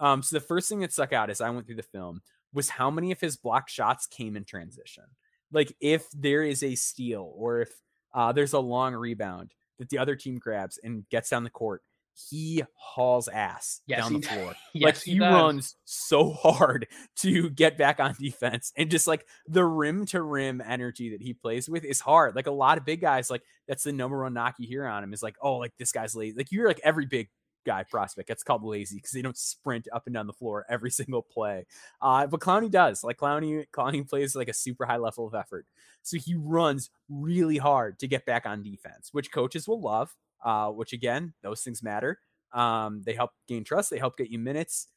Um, so the first thing that stuck out as I went through the film was how many of his block shots came in transition. Like if there is a steal or if uh, there's a long rebound that the other team grabs and gets down the court, he hauls ass
Yes,
down the floor.
Yes,
like
he
he runs so hard to get back on defense and just like the rim to rim energy that he plays with is hard. Like a lot of big guys, like that's the number one knock you hear on him is like, oh, like this guy's lazy. Like you're like every big guy prospect gets called lazy because they don't sprint up and down the floor every single play. Uh, but Clowney does. Like Clowney, Clowney plays like a super high level of effort. So he runs really hard to get back on defense, which coaches will love. Uh, which again, those things matter. Um, they help gain trust. They help get you minutes.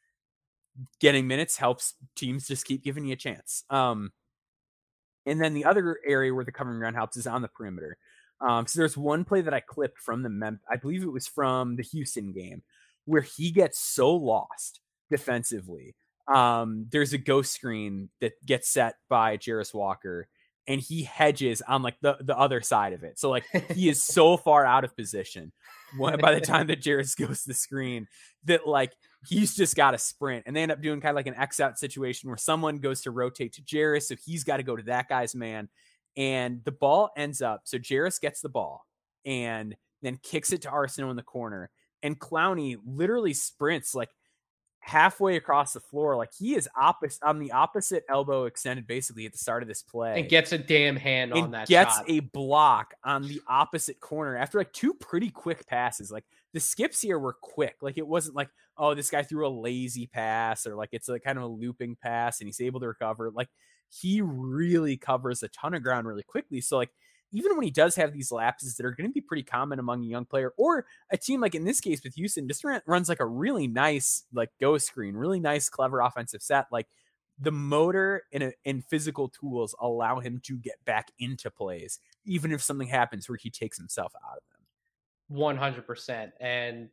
Getting minutes helps teams just keep giving you a chance. Um, and then the other area where the covering ground helps is on the perimeter. Um, so there's one play that I clipped from the Mem- I believe it was from the Houston game where he gets so lost defensively. Um, there's a ghost screen that gets set by Jarace Walker, and he hedges on like the, the other side of it. So like he is so far out of position by the time that Jarace goes to the screen that like he's just got to sprint. And they end up doing kind of like an X out situation where someone goes to rotate to Jarace, so he's got to go to that guy's man. And the ball ends up so Jarace gets the ball and then kicks it to Arsenault in the corner. And Clowney literally sprints like halfway across the floor. Like he is opposite on the opposite elbow extended basically at the start of this play
and gets a damn hand on that
gets
shot.
a block on the opposite corner after like two pretty quick passes. Like the skips here were quick. Like it wasn't like, oh, this guy threw a lazy pass or like it's like kind of a looping pass and he's able to recover. Like he really covers a ton of ground really quickly. So like even when he does have these lapses that are going to be pretty common among a young player or a team like in this case with Houston, just runs like a really nice like go screen, really nice, clever offensive set. Like the motor and, a, and physical tools allow him to get back into plays, even if something happens where he takes himself out of them.
100%. And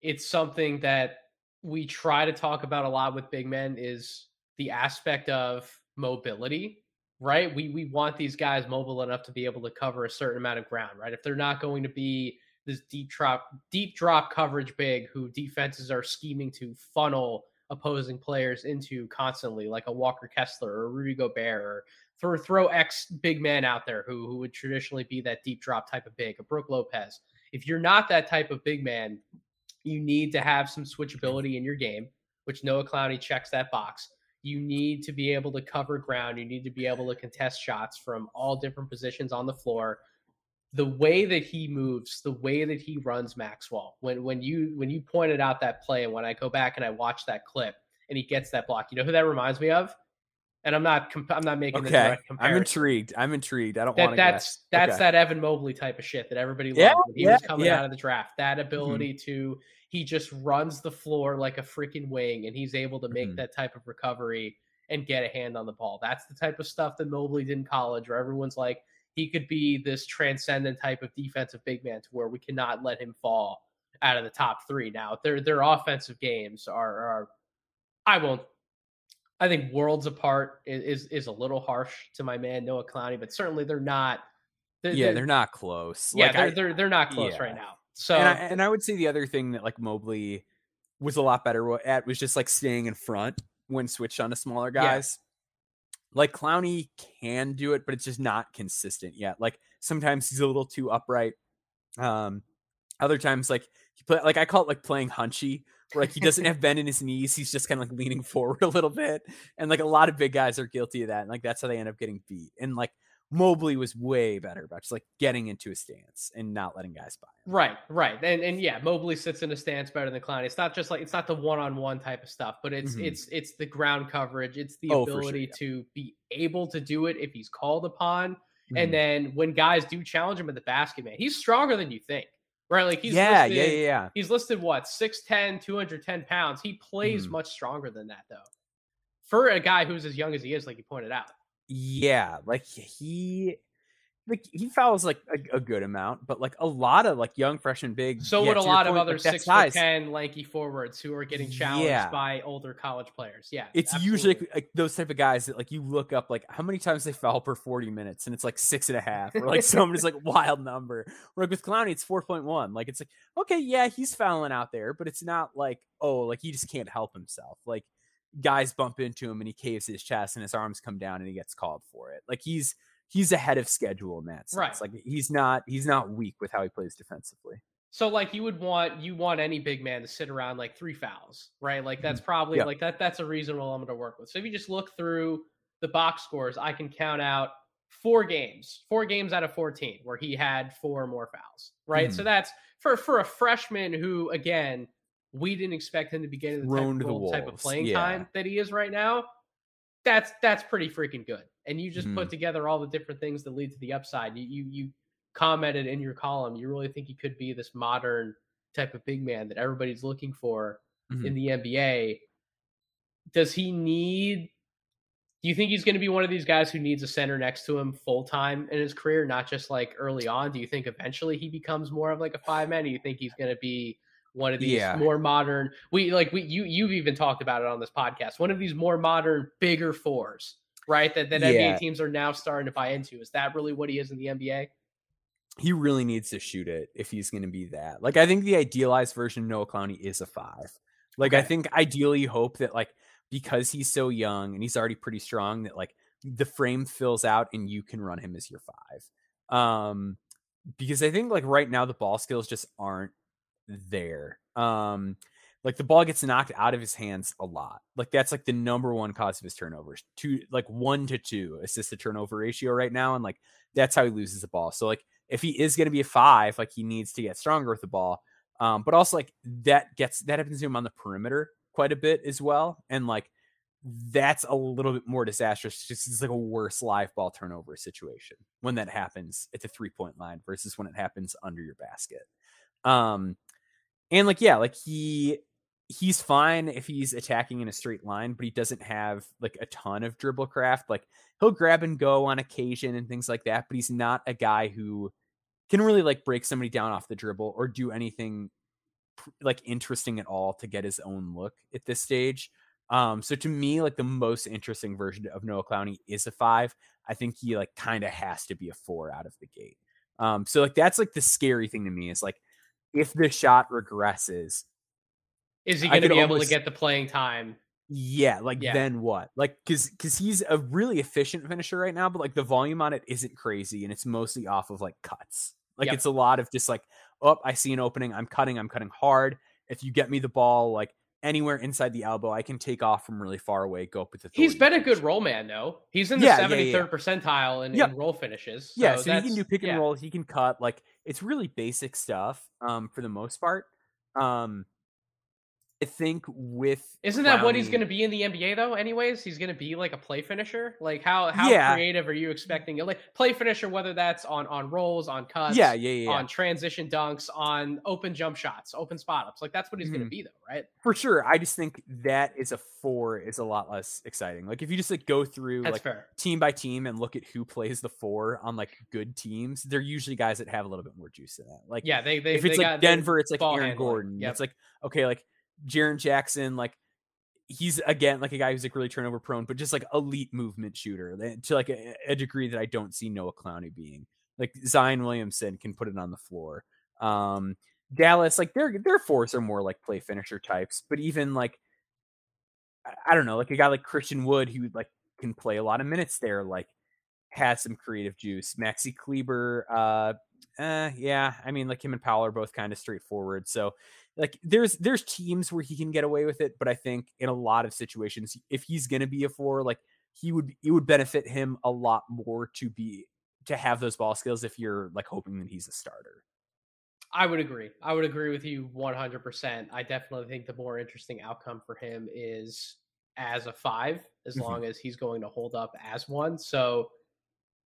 it's something that we try to talk about a lot with big men is the aspect of mobility right? We we want these guys mobile enough to be able to cover a certain amount of ground, right? If they're not going to be this deep drop deep drop coverage big who defenses are scheming to funnel opposing players into constantly, like a Walker Kessler or Rudy Gobert, or throw throw X big man out there who who would traditionally be that deep drop type of big, a Brook Lopez. If you're not that type of big man, you need to have some switchability in your game, which Noah Clowney checks that box you need to be able to cover ground. You need to be able to contest shots from all different positions on the floor. The way that he moves, the way that he runs Maxwell. When when you when you pointed out that play, and when I go back and I watch that clip, and he gets that block, you know who that reminds me of? And I'm not comp- I'm not making
okay. I'm intrigued. I'm intrigued. I don't that, want
to. That's
guess.
that's okay. that Evan Mobley type of shit that everybody yeah, loved when he yeah, was coming yeah. out of the draft. That mm-hmm. ability mm-hmm. to he just runs the floor like a freaking wing and he's able to make mm-hmm. that type of recovery and get a hand on the ball. That's the type of stuff that Mobley did in college where everyone's like, he could be this transcendent type of defensive big man to where we cannot let him fall out of the top three. Now, their their offensive games are, are I won't I think worlds apart is is a little harsh to my man Noah Clowney, but certainly they're not.
They're, yeah, they're, they're, not close.
Yeah, like they're, I, they're they're not close yeah. right now. So,
and I, and I would say the other thing that like Mobley was a lot better at was just like staying in front when switched on to smaller guys. Yeah. Like Clowney can do it, but it's just not consistent yet. Like sometimes he's a little too upright. Um, other times like he play like I call it like playing hunchy, where like he doesn't have bend in his knees. He's just kind of like leaning forward a little bit. And like a lot of big guys are guilty of that. And like that's how they end up getting beat. And like Mobley was way better about just like getting into a stance and not letting guys by
him. Right, right. And and yeah, Mobley sits in a stance better than Clowney. It's not just like it's not the one-on-one type of stuff, but it's mm-hmm. it's it's the ground coverage. It's the oh, ability sure, yeah. to be able to do it if he's called upon. Mm-hmm. And then when guys do challenge him at the basket, man, he's stronger than you think. Right? Like he's
yeah, listed, yeah, yeah, yeah.
He's listed what, 6'10, 210 pounds. He plays mm-hmm. much stronger than that though. For a guy who's as young as he is, like you pointed out.
Yeah, like he like he fouls like a, a, good amount, but like a lot of like young freshman big.
So yeah, would a lot point, of other like, six foot ten lanky forwards who are getting challenged yeah. by older college players. Yeah,
it's absolutely. usually like those type of guys that like you look up like how many times they foul per forty minutes, and it's like six and a half, or like some just like wild number. Where like with Clowney, it's four point one. Like it's like okay, yeah, he's fouling out there, but it's not like oh, like he just can't help himself. Like guys bump into him and he caves his chest and his arms come down and he gets called for it. Like he's he's ahead of schedule in that sense. Right. Like he's not he's not weak with how he plays defensively.
So like you would want you want any big man to sit around like three fouls, right? Like that's mm-hmm. probably like that that's a reasonable number to work with. So if you just look through the box scores, I can count out four games, four games out of 14 where he had four more fouls, right? Mm-hmm. So that's for for a freshman who again we didn't expect him to be getting the type, the type of playing yeah. time that he is right now. That's that's pretty freaking good. And you just mm-hmm. put together all the different things that lead to the upside. You, you you commented in your column. You really think he could be this modern type of big man that everybody's looking for mm-hmm. in the NBA. Does he need? Do you think he's going to be one of these guys who needs a center next to him full time in his career, not just like early on? Do you think eventually he becomes more of like a five man? Do you think he's going to be one of these yeah. more modern we like we you you've even talked about it on this podcast one of these more modern bigger fours right that, that yeah. nba teams are now starting to buy into is that really what he is in the nba
he really needs to shoot it if he's going to be that like i think the idealized version of noah clowney is a five like okay. i think ideally you hope that like because he's so young and he's already pretty strong that like the frame fills out and you can run him as your five um because i think like right now the ball skills just aren't there. Um, like the ball gets knocked out of his hands a lot. Like that's like the number one cause of his turnovers. Two, like one to two assist to turnover ratio right now, and like that's how he loses the ball. So like if he is going to be a five, like he needs to get stronger with the ball. Um, but also like that gets that happens to him on the perimeter quite a bit as well. And like that's a little bit more disastrous. Just it's like a worse live ball turnover situation when that happens at the three point line versus when it happens under your basket. Um, and like yeah, like he he's fine if he's attacking in a straight line, but he doesn't have like a ton of dribble craft. Like he'll grab and go on occasion and things like that, but he's not a guy who can really like break somebody down off the dribble or do anything like interesting at all to get his own look at this stage. Um, so to me, like the most interesting version of Noah Clowney is a five. I think he like kind of has to be a four out of the gate. Um, so like that's like the scary thing to me is like if the shot regresses,
is he going to be able to get the playing time?
Yeah, like yeah. then what? Like because because he's a really efficient finisher right now, but like the volume on it isn't crazy, and it's mostly off of like cuts. Like yep. it's a lot of just like, oh, I see an opening, I'm cutting, I'm cutting hard. If you get me the ball, like anywhere inside the elbow, I can take off from really far away, go up with the.
He's been a good roll man though. He's in the seventy third yeah, yeah, percentile in, in, roll finishes.
So yeah, so he can do pick and roll. He can cut. Like it's really basic stuff. Um, for the most part. Um, I think with
isn't that what he's going to be in the NBA though? Anyways, he's going to be like a play finisher. Like how how yeah. creative are you expecting? Like play finisher, whether that's on on rolls, on cuts,
yeah, yeah, yeah,
on transition dunks, on open jump shots, open spot ups. Like that's what he's mm-hmm. going to be though, right?
For sure. I just think that is a four is a lot less exciting. Like if you just like go through that's like fair. team by team and look at who plays the four on like good teams, they're usually guys that have a little bit more juice in that. Like
yeah, they they
if it's
they
like Denver, it's like Aaron handling. Gordon. Yep. It's like okay, like Jaren Jackson, like he's again like a guy who's like really turnover prone, but just like elite movement shooter eh, to like a, a degree that I don't see Noah Clowney being. Like Zion Williamson can put it on the floor. Um, Dallas, like their their fours are more like play finisher types, but even like I don't know, like a guy like Christian Wood who like can play a lot of minutes there, like has some creative juice. Maxi Kleber, uh, eh, yeah, I mean, like him and Powell are both kind of straightforward. So like there's there's teams where he can get away with it, but I think in a lot of situations, if he's gonna be a four, like he would it would benefit him a lot more to be to have those ball skills if you're like hoping that he's a starter.
I would agree. I would agree with you 100%. I definitely think the more interesting outcome for him is as a five, as mm-hmm. long as he's going to hold up as one. So,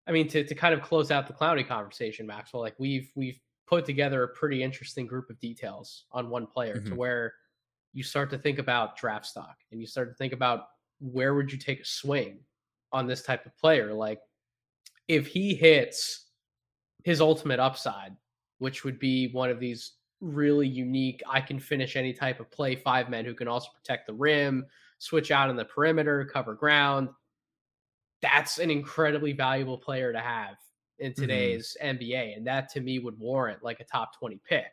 I mean, to, to kind of close out the Clowney conversation, Maxwell, like we've we've put together a pretty interesting group of details on one player mm-hmm. to where you start to think about draft stock and you start to think about where would you take a swing on this type of player like if he hits his ultimate upside which would be one of these really unique i can finish any type of play five men who can also protect the rim switch out in the perimeter cover ground that's an incredibly valuable player to have in mm-hmm. today's mm-hmm. NBA. And that to me would warrant like a top 20 pick.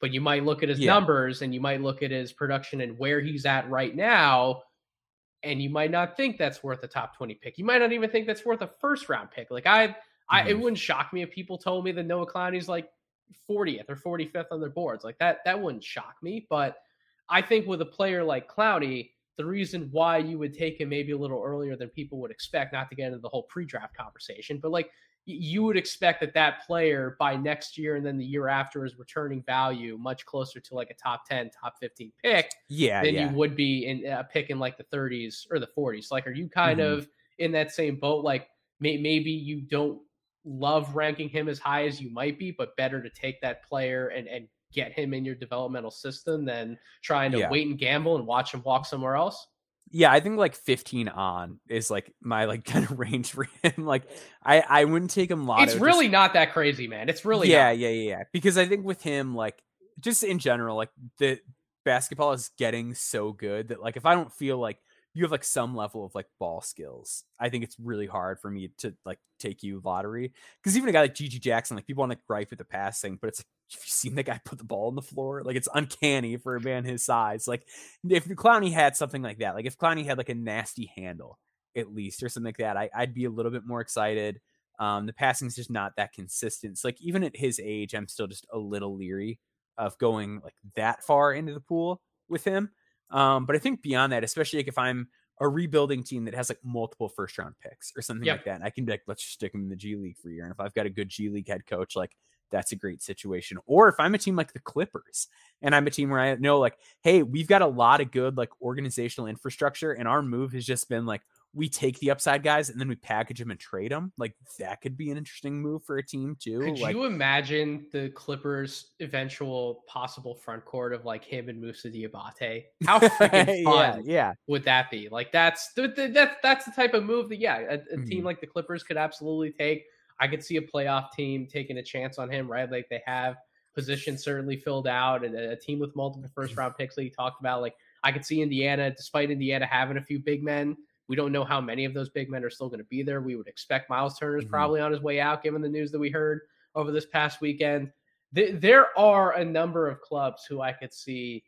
But you might look at his yeah. numbers and you might look at his production and where he's at right now. And you might not think that's worth a top 20 pick. You might not even think that's worth a first round pick. Like I, mm-hmm. I it mm-hmm. wouldn't shock me if people told me that Noah Clowney's like 40th or 45th on their boards. Like that, that wouldn't shock me. But I think with a player like Clowney, the reason why you would take him maybe a little earlier than people would expect, not to get into the whole pre-draft conversation, but like you would expect that that player by next year and then the year after is returning value much closer to like a top 10 top 15 pick
yeah
than
yeah.
you would be in a pick in like the 30s or the 40s like are you kind mm-hmm. of in that same boat like may, maybe you don't love ranking him as high as you might be but better to take that player and and get him in your developmental system than trying to yeah. wait and gamble and watch him walk somewhere else
yeah, I think like 15 on is like my like kind of range for him. Like I I wouldn't take him lotto.
It's really just... not that crazy, man. It's really
yeah,
not.
yeah, yeah, yeah. Because I think with him, like just in general, like the basketball is getting so good that like if I don't feel like you have like some level of like ball skills. I think it's really hard for me to like take you lottery because even a guy like GG Jackson, like people want to gripe with the passing, but it's like, have you seen the guy put the ball on the floor? Like it's uncanny for a man his size. Like if Clowney had something like that, like if Clowney had like a nasty handle at least or something like that, I, would be a little bit more excited. Um, the passing is just not that consistent. So like even at his age, I'm still just a little leery of going like that far into the pool with him. Um, but I think beyond that, especially like if I'm a rebuilding team that has like multiple first round picks or something yep. like that, I can be like, let's just stick him in the G League for a year. And if I've got a good G League head coach, like that's a great situation. Or if I'm a team like the Clippers and I'm a team where I know like, hey, we've got a lot of good like organizational infrastructure and our move has just been like we take the upside guys and then we package them and trade them. Like that could be an interesting move for a team too.
Could
like,
you imagine the Clippers' eventual possible front court of like him and Moussa Diabate? How freaking fun
yeah, yeah.
would that be? Like that's that's that's the type of move that yeah, a, a
Mhm.
team like the Clippers could absolutely take. I could see a playoff team taking a chance on him, right? Like they have positions certainly filled out, and a, team with multiple first round picks that you talked about. Like I could see Indiana, despite Indiana having a few big men, we don't know how many of those big men are still going to be there. We would expect Miles Turner's
Mhm.
probably on his way out, given the news that we heard over this past weekend. Th- there are a number of clubs who I could see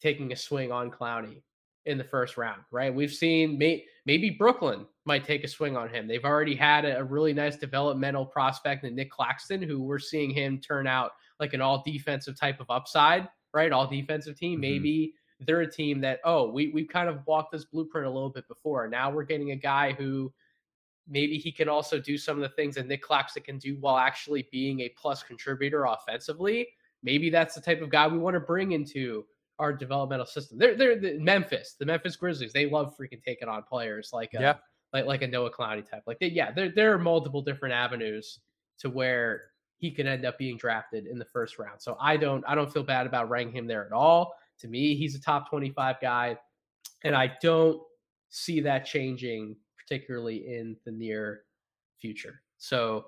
taking a swing on Clowney in the first round, right? We've seen may- maybe Brooklyn might take a swing on him. They've already had a, really nice developmental prospect in Nick Claxton, who we're seeing him turn out like an all defensive type of upside, right? All defensive team.
Mhm.
Maybe they're a team that, oh, we, we've kind of walked this blueprint a little bit before. Now we're getting a guy who maybe he can also do some of the things that Nick Claxton can do while actually being a plus contributor offensively. Maybe that's the type of guy we want to bring into our developmental system. They're they're the Memphis, the Memphis Grizzlies. They love freaking taking on players like a,
Yeah.
like like a Noah Clowney type. Like they, yeah, there there are multiple different avenues to where he could end up being drafted in the first round. So I don't I don't feel bad about ranking him there at all. To me, he's a top 25 guy and I don't see that changing particularly in the near future. So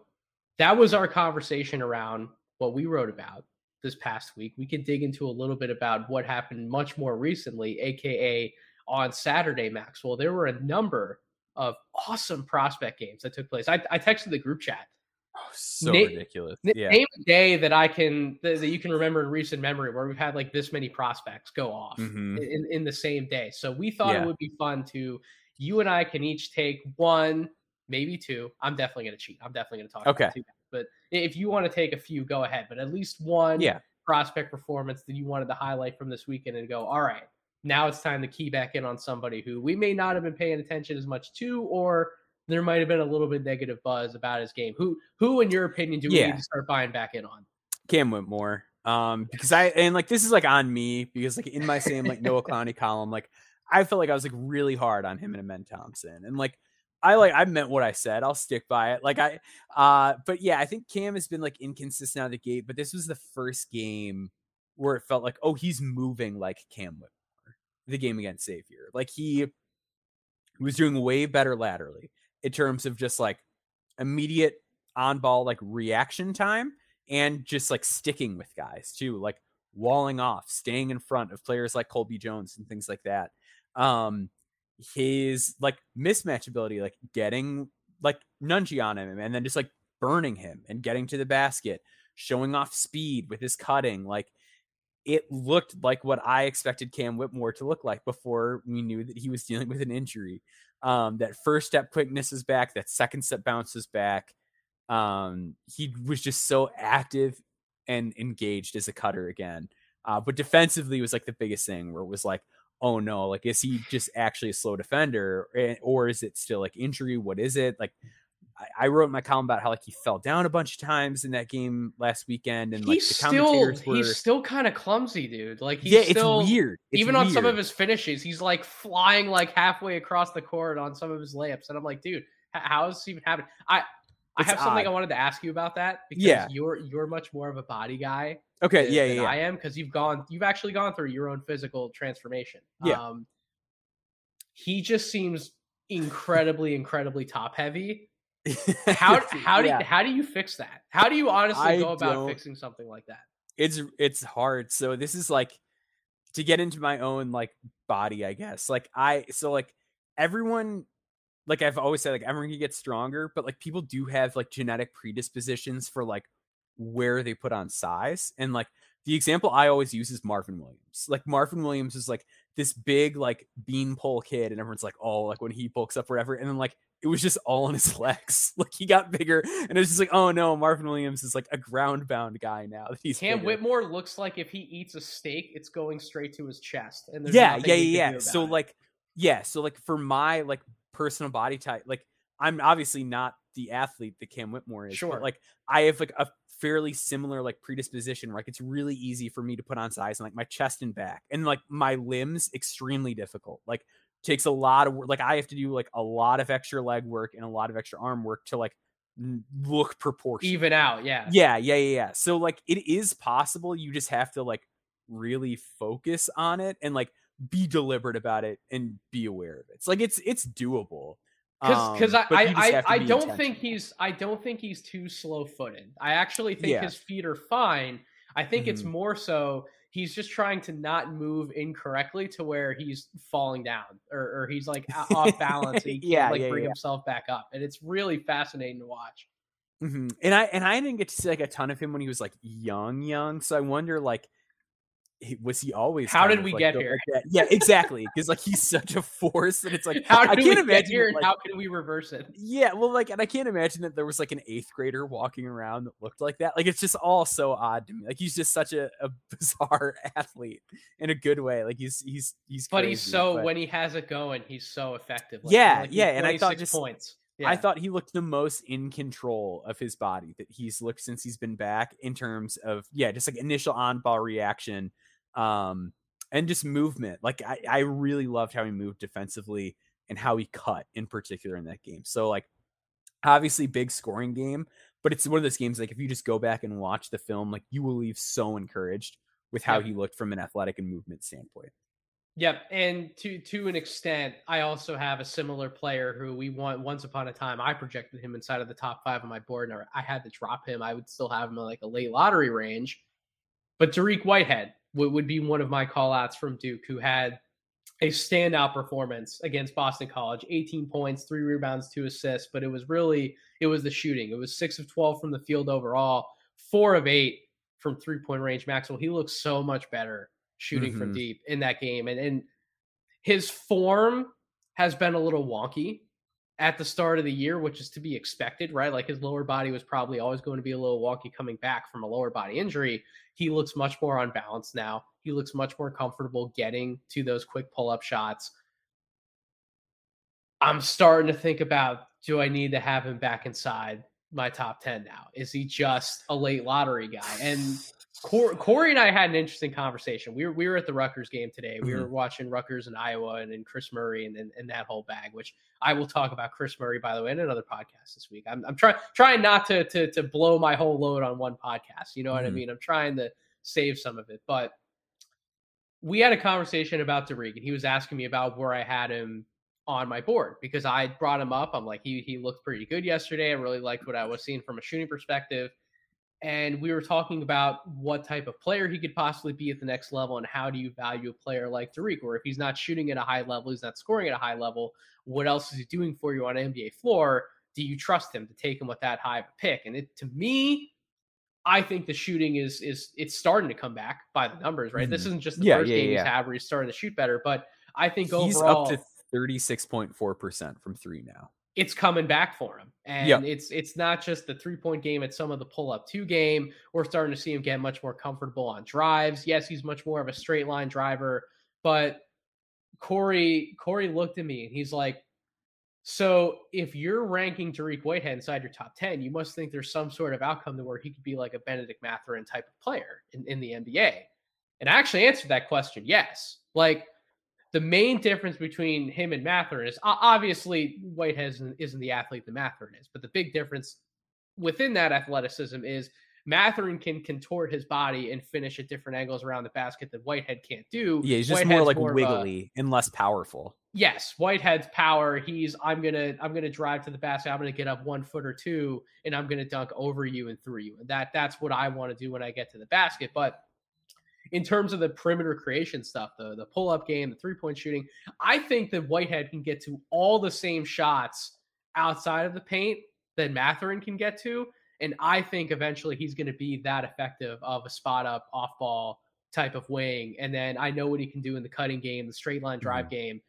that was our conversation around what we wrote about this past week. We can dig into a little bit about what happened much more recently, aka on Saturday, Maxwell. There were a number of awesome prospect games that took place. I, I texted the group chat.
Oh, so ridiculous. Yeah.
Name a day that I can that, that you can remember in recent memory where we've had like this many prospects go off
Mhm.
in, in the same day. So we thought
Yeah.
it would be fun to you and I can each take one, maybe two. I'm definitely gonna cheat. I'm definitely gonna talk
Okay.
about two. But if you want to take a few, go ahead. But at least one
Yeah.
prospect performance that you wanted to highlight from this weekend and go, all right, now it's time to key back in on somebody who we may not have been paying attention as much to, or there might have been a little bit negative buzz about his game. Who who in your opinion do we
Yeah.
need to start buying back in on?
Cam Whitmore. Um, because I and like this is like on me because like in my same like Noah Clowney column, like I felt like I was like really hard on him and Amen Thompson, and like I like I meant what I said. I'll stick by it. Like I, uh, but yeah, I think Cam has been like inconsistent out of the gate, but this was the first game where it felt like oh he's moving like Cam Whitmore, the game against Xavier. Like he was doing way better laterally in terms of just like immediate on ball like reaction time and just like sticking with guys too, like walling off, staying in front of players like Colby Jones and things like that. Um, his like mismatch ability, like getting like Nunge on him and then just like burning him and getting to the basket, showing off speed with his cutting, like it looked like what I expected Cam Whitmore to look like before we knew that he was dealing with an injury. Um, that first step quickness is back, that second step bounce is back. Um, he was just so active and engaged as a cutter again. Uh, but defensively was like the biggest thing where it was like, oh no, like is he just actually a slow defender Eh, or is it still like injury? What is it? Like I, wrote in my column about how like he fell down a bunch of times in that game last weekend, and like
he's
the
still
were
he's still kind of clumsy, dude. Like he's
yeah,
still,
it's weird. It's
even on some of his finishes, he's like flying like halfway across the court on some of his layups, and I'm like, dude, how is this even happening? I I
It's
have something
odd.
I wanted to ask you about that because
Yeah.
you're you're much more of a body guy
Okay, yeah, yeah, yeah.
I am because you've gone you've actually gone through your own physical transformation.
Yeah.
Um, he just seems incredibly, incredibly top heavy. How how do
Yeah.
you, how do you fix that? How do you honestly
I
go about
don't-
fixing something like that?
it's it's hard. So this is like to get into my own like body, I guess. Like I so like everyone like I've always said like everyone can get stronger, but like people do have like genetic predispositions for like where they put on size. And like the example I always use is Marvin Williams. Like Marvin Williams is like this big like beanpole kid, and everyone's like, oh, like when he bulks up, whatever. And then like it was just all on his legs. Like he got bigger, and it's just like, oh no, Marvin Williams is like a ground bound guy now. That he's
Cam
bigger.
Whitmore looks like if he eats a steak, it's going straight to his chest. And there's
yeah, yeah, yeah, yeah. So
it.
like, yeah, so like for my like personal body type, like I'm obviously not the athlete that Cam Whitmore is.
Sure.
But like I have like a fairly similar like predisposition like it's really easy for me to put on size and like my chest and back and like my limbs extremely difficult like takes a lot of work like i have to do like a lot of extra leg work and a lot of extra arm work to like look proportional
even out yeah.
Yeah yeah yeah yeah. So like it is possible you just have to like really focus on it and like be deliberate about it and be aware of it. It's like it's it's doable
because um, I I, I, don't think he's I don't think he's too slow footed. I actually think yeah. his feet are fine. I think mm-hmm. it's more so he's just trying to not move incorrectly to where he's falling down or, or he's like off balance and he yeah, like yeah, bring yeah. himself back up. And it's really fascinating to watch.
Mm-hmm. And I and I didn't get to see like a ton of him when he was like young, young. So I wonder like was he always
how did we like, get here
like yeah exactly because like he's such a force and it's like
how did I can't imagine here like, how can we reverse it
yeah well like and i can't imagine that there was like an eighth grader walking around that looked like that like it's just all so odd to me like he's just such a, a bizarre athlete in a good way like he's he's he's
but he's so but... when he has it going he's so effective
like, yeah yeah and i thought just points yeah. I thought he looked the most in control of his body that he's looked since he's been back in terms of yeah, just like initial on ball reaction, um, and just movement. Like I, I really loved how he moved defensively and how he cut in particular in that game. So like obviously big scoring game, but it's one of those games like if you just go back and watch the film, like you will leave so encouraged with how yep. he looked from an athletic and movement standpoint.
Yep, and to to an extent, I also have a similar player who we want. Once upon a time, I projected him inside of the top five on my board, and I had to drop him. I would still have him in like a late lottery range. But Dariq Whitehead, would, would be one of my call outs from Duke, who had a standout performance against Boston College 18 points, three rebounds, two assists. But it was really, it was the shooting. It was six of 12 from the field overall, four of eight from three point range. Maxwell, he looks so much better shooting mm-hmm. from deep in that game. And, and his form has been a little wonky at the start of the year, which is to be expected, right? Like his lower body was probably always going to be a little wonky coming back from a lower body injury. He looks much more unbalanced now. He looks much more comfortable getting to those quick pull up shots. I'm starting to think about do I need to have him back inside my top 10 now? Is he just a late lottery guy? And Corey and I had an interesting conversation. We were we were at the Rutgers game today. We mm-hmm. were watching Rutgers and Iowa and, and Kris Murray and, and, and that whole bag. Which I will talk about Kris Murray by the way in another podcast this week. I'm I'm trying trying not to to to blow my whole load on one podcast. You know what mm-hmm. I mean? I'm trying to save some of it. But we had a conversation about Dariq, and he was asking me about where I had him on my board because I brought him up. I'm like, he he looked pretty good yesterday. I really liked what I was seeing from a shooting perspective and we were talking about what type of player he could possibly be at the next level and how do you value a player like Dariq, or if he's not shooting at a high level, he's not scoring at a high level, what else is he doing for you on an NBA floor? Do you trust him to take him with that high of a pick? And it to me, I think the shooting is is it's starting to come back by the numbers, right? Mm-hmm. This isn't just the yeah, first yeah, game yeah. he's had where he's starting to shoot better, but I think overall. he's overall
up to 36.4% from three now
it's coming back for him. And it's it's not just the three point game, it's some of the pull up two game. We're starting to see him get much more comfortable on drives. Yes, he's much more of a straight line driver, but Corey Corey looked at me and he's like, so if you're ranking Dariq Whitehead inside your top 10, you must think there's some sort of outcome to where he could be like a Benedict Mathurin type of player in, in the NBA. And I actually answered that question, yes. Like the main difference between him and Mathurin is obviously Whitehead isn't, isn't the athlete that Mathurin is, but the big difference within that athleticism is Mathurin can contort his body and finish at different angles around the basket that Whitehead can't do.
Yeah, he's just Whitehead's more like more wiggly a, and less powerful.
Yes, Whitehead's power. He's I'm gonna I'm gonna drive to the basket. I'm gonna get up one foot or two, and I'm gonna dunk over you and through you. And that that's what I want to do when I get to the basket. But in terms of the perimeter creation stuff, the the pull up game, the three point shooting, I think that Whitehead can get to all the same shots outside of the paint that Mathurin can get to. And I think eventually he's going to be that effective of a spot up off ball type of wing. And then I know what he can do in the cutting game, the straight line drive mm-hmm. game.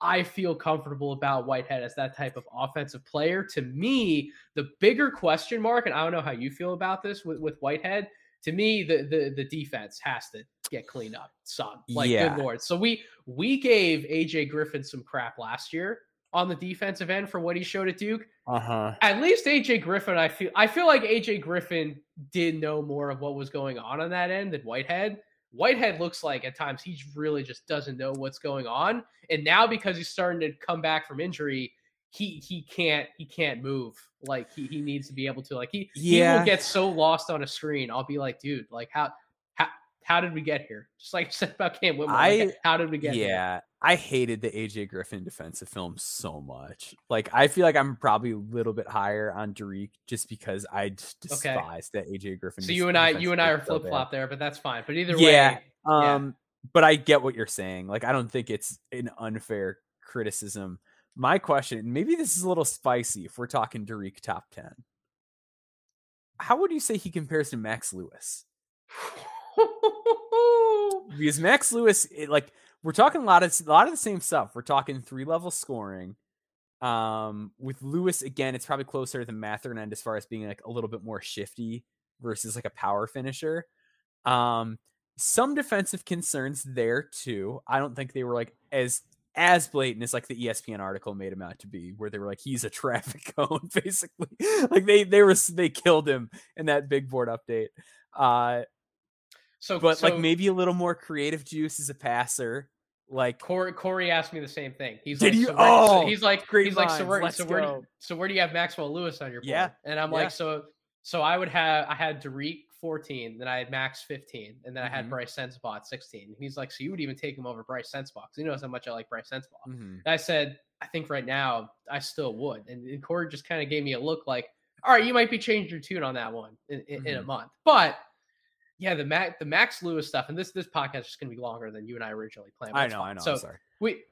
I feel comfortable about Whitehead as that type of offensive player. To me, the bigger question mark, and I don't know how you feel about this with, with Whitehead, to me, the the the defense has to get cleaned up some. Like yeah. good lord. So we we gave AJ Griffin some crap last year on the defensive end for what he showed at Duke.
Uh huh.
At least AJ Griffin, I feel I feel like AJ Griffin did know more of what was going on on that end than Whitehead. Whitehead looks like at times he really just doesn't know what's going on, and now because he's starting to come back from injury, he he can't he can't move like he, he needs to be able to like he yeah. he will get so lost on a screen. I'll be like, dude, like how how how did we get here? Just like I said about Cam Whitmore, I, like, how did we get
yeah,
here?
I hated the AJ Griffin defensive film so much. Like I feel like I'm probably a little bit higher on Dariq just because I despise okay. that AJ Griffin.
So you and I, you and I are flip flop there, but that's fine. But either
yeah,
way,
um, yeah. but I get what you're saying. Like I don't think it's an unfair criticism. My question, maybe this is a little spicy if we're talking Dariq top ten. How would you say he compares to Max Lewis? because Max Lewis, it, like we're talking a lot of a lot of the same stuff. We're talking three level scoring. Um, with Lewis again, it's probably closer to the Mathurin end as far as being like a little bit more shifty versus like a power finisher. Um, some defensive concerns there too. I don't think they were like as as blatant as like the ESPN article made him out to be, where they were like he's a traffic cone, basically. like they they were they killed him in that big board update. Uh, so but so, like maybe a little more creative juice as a passer. Like
Corey, Corey asked me the same thing. He's
Did
like,
you?
So
oh,
so he's like,
great
he's like, so where,
Let's
so where, do you, so where do you have Maxwell Lewis on your board?
Yeah,
and I'm
yeah.
like, so, so I would have, I had Dariq 14, then I had Max 15, and then I had
Mhm.
Bryce Sensabaugh at 16. And he's like, so you would even take him over Bryce Sensabaugh because he knows how much I like Bryce Sensabaugh.
Mhm.
I said, I think right now I still would. And, and Corey just kind of gave me a look like, all right, you might be changing your tune on that one in, in, in a
Mhm.
month, but. Yeah, the Mac, the Max Lewis stuff, and this this podcast is just gonna be longer than you and I originally planned.
I know. I know.
So
I'm sorry.
we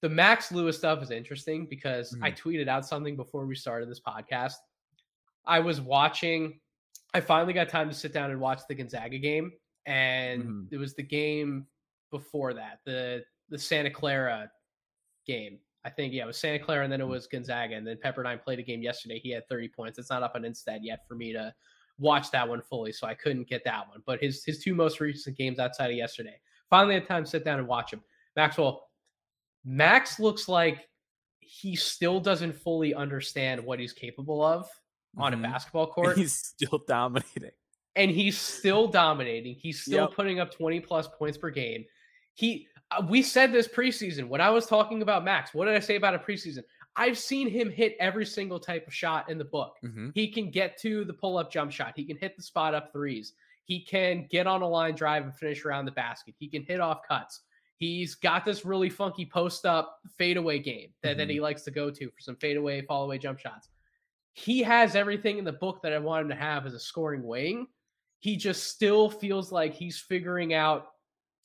the Max Lewis stuff is interesting because I
Mhm.
tweeted out something before we started this podcast. I was watching. I finally got time to sit down and watch the Gonzaga game, and
Mhm.
it was the game before that, the the Santa Clara game. I think yeah, it was Santa Clara, and then it was Gonzaga, and then Pepperdine played a game yesterday. He had 30 points. It's not up on InStat yet for me to watch that one fully, so I couldn't get that one. But his his two most recent games outside of yesterday, finally had time to sit down and watch him. Maxwell, Max looks like he still doesn't fully understand what he's capable of on
Mhm.
a basketball court,
He's still dominating.
and he's still dominating. He's still
Yep.
putting up 20 plus points per game. He uh, we said this preseason when I was talking about Max. What did I say about a preseason? I've seen him hit every single type of shot in the book.
hmm
He can get to the pull up jump shot. He can hit the spot up threes. He can get on a line drive and finish around the basket. He can hit off cuts. He's got this really funky post up fadeaway game that, that he likes to go to for some fadeaway, fall away jump shots. He has everything in the book that I want him to have as a scoring wing. He just still feels like he's figuring out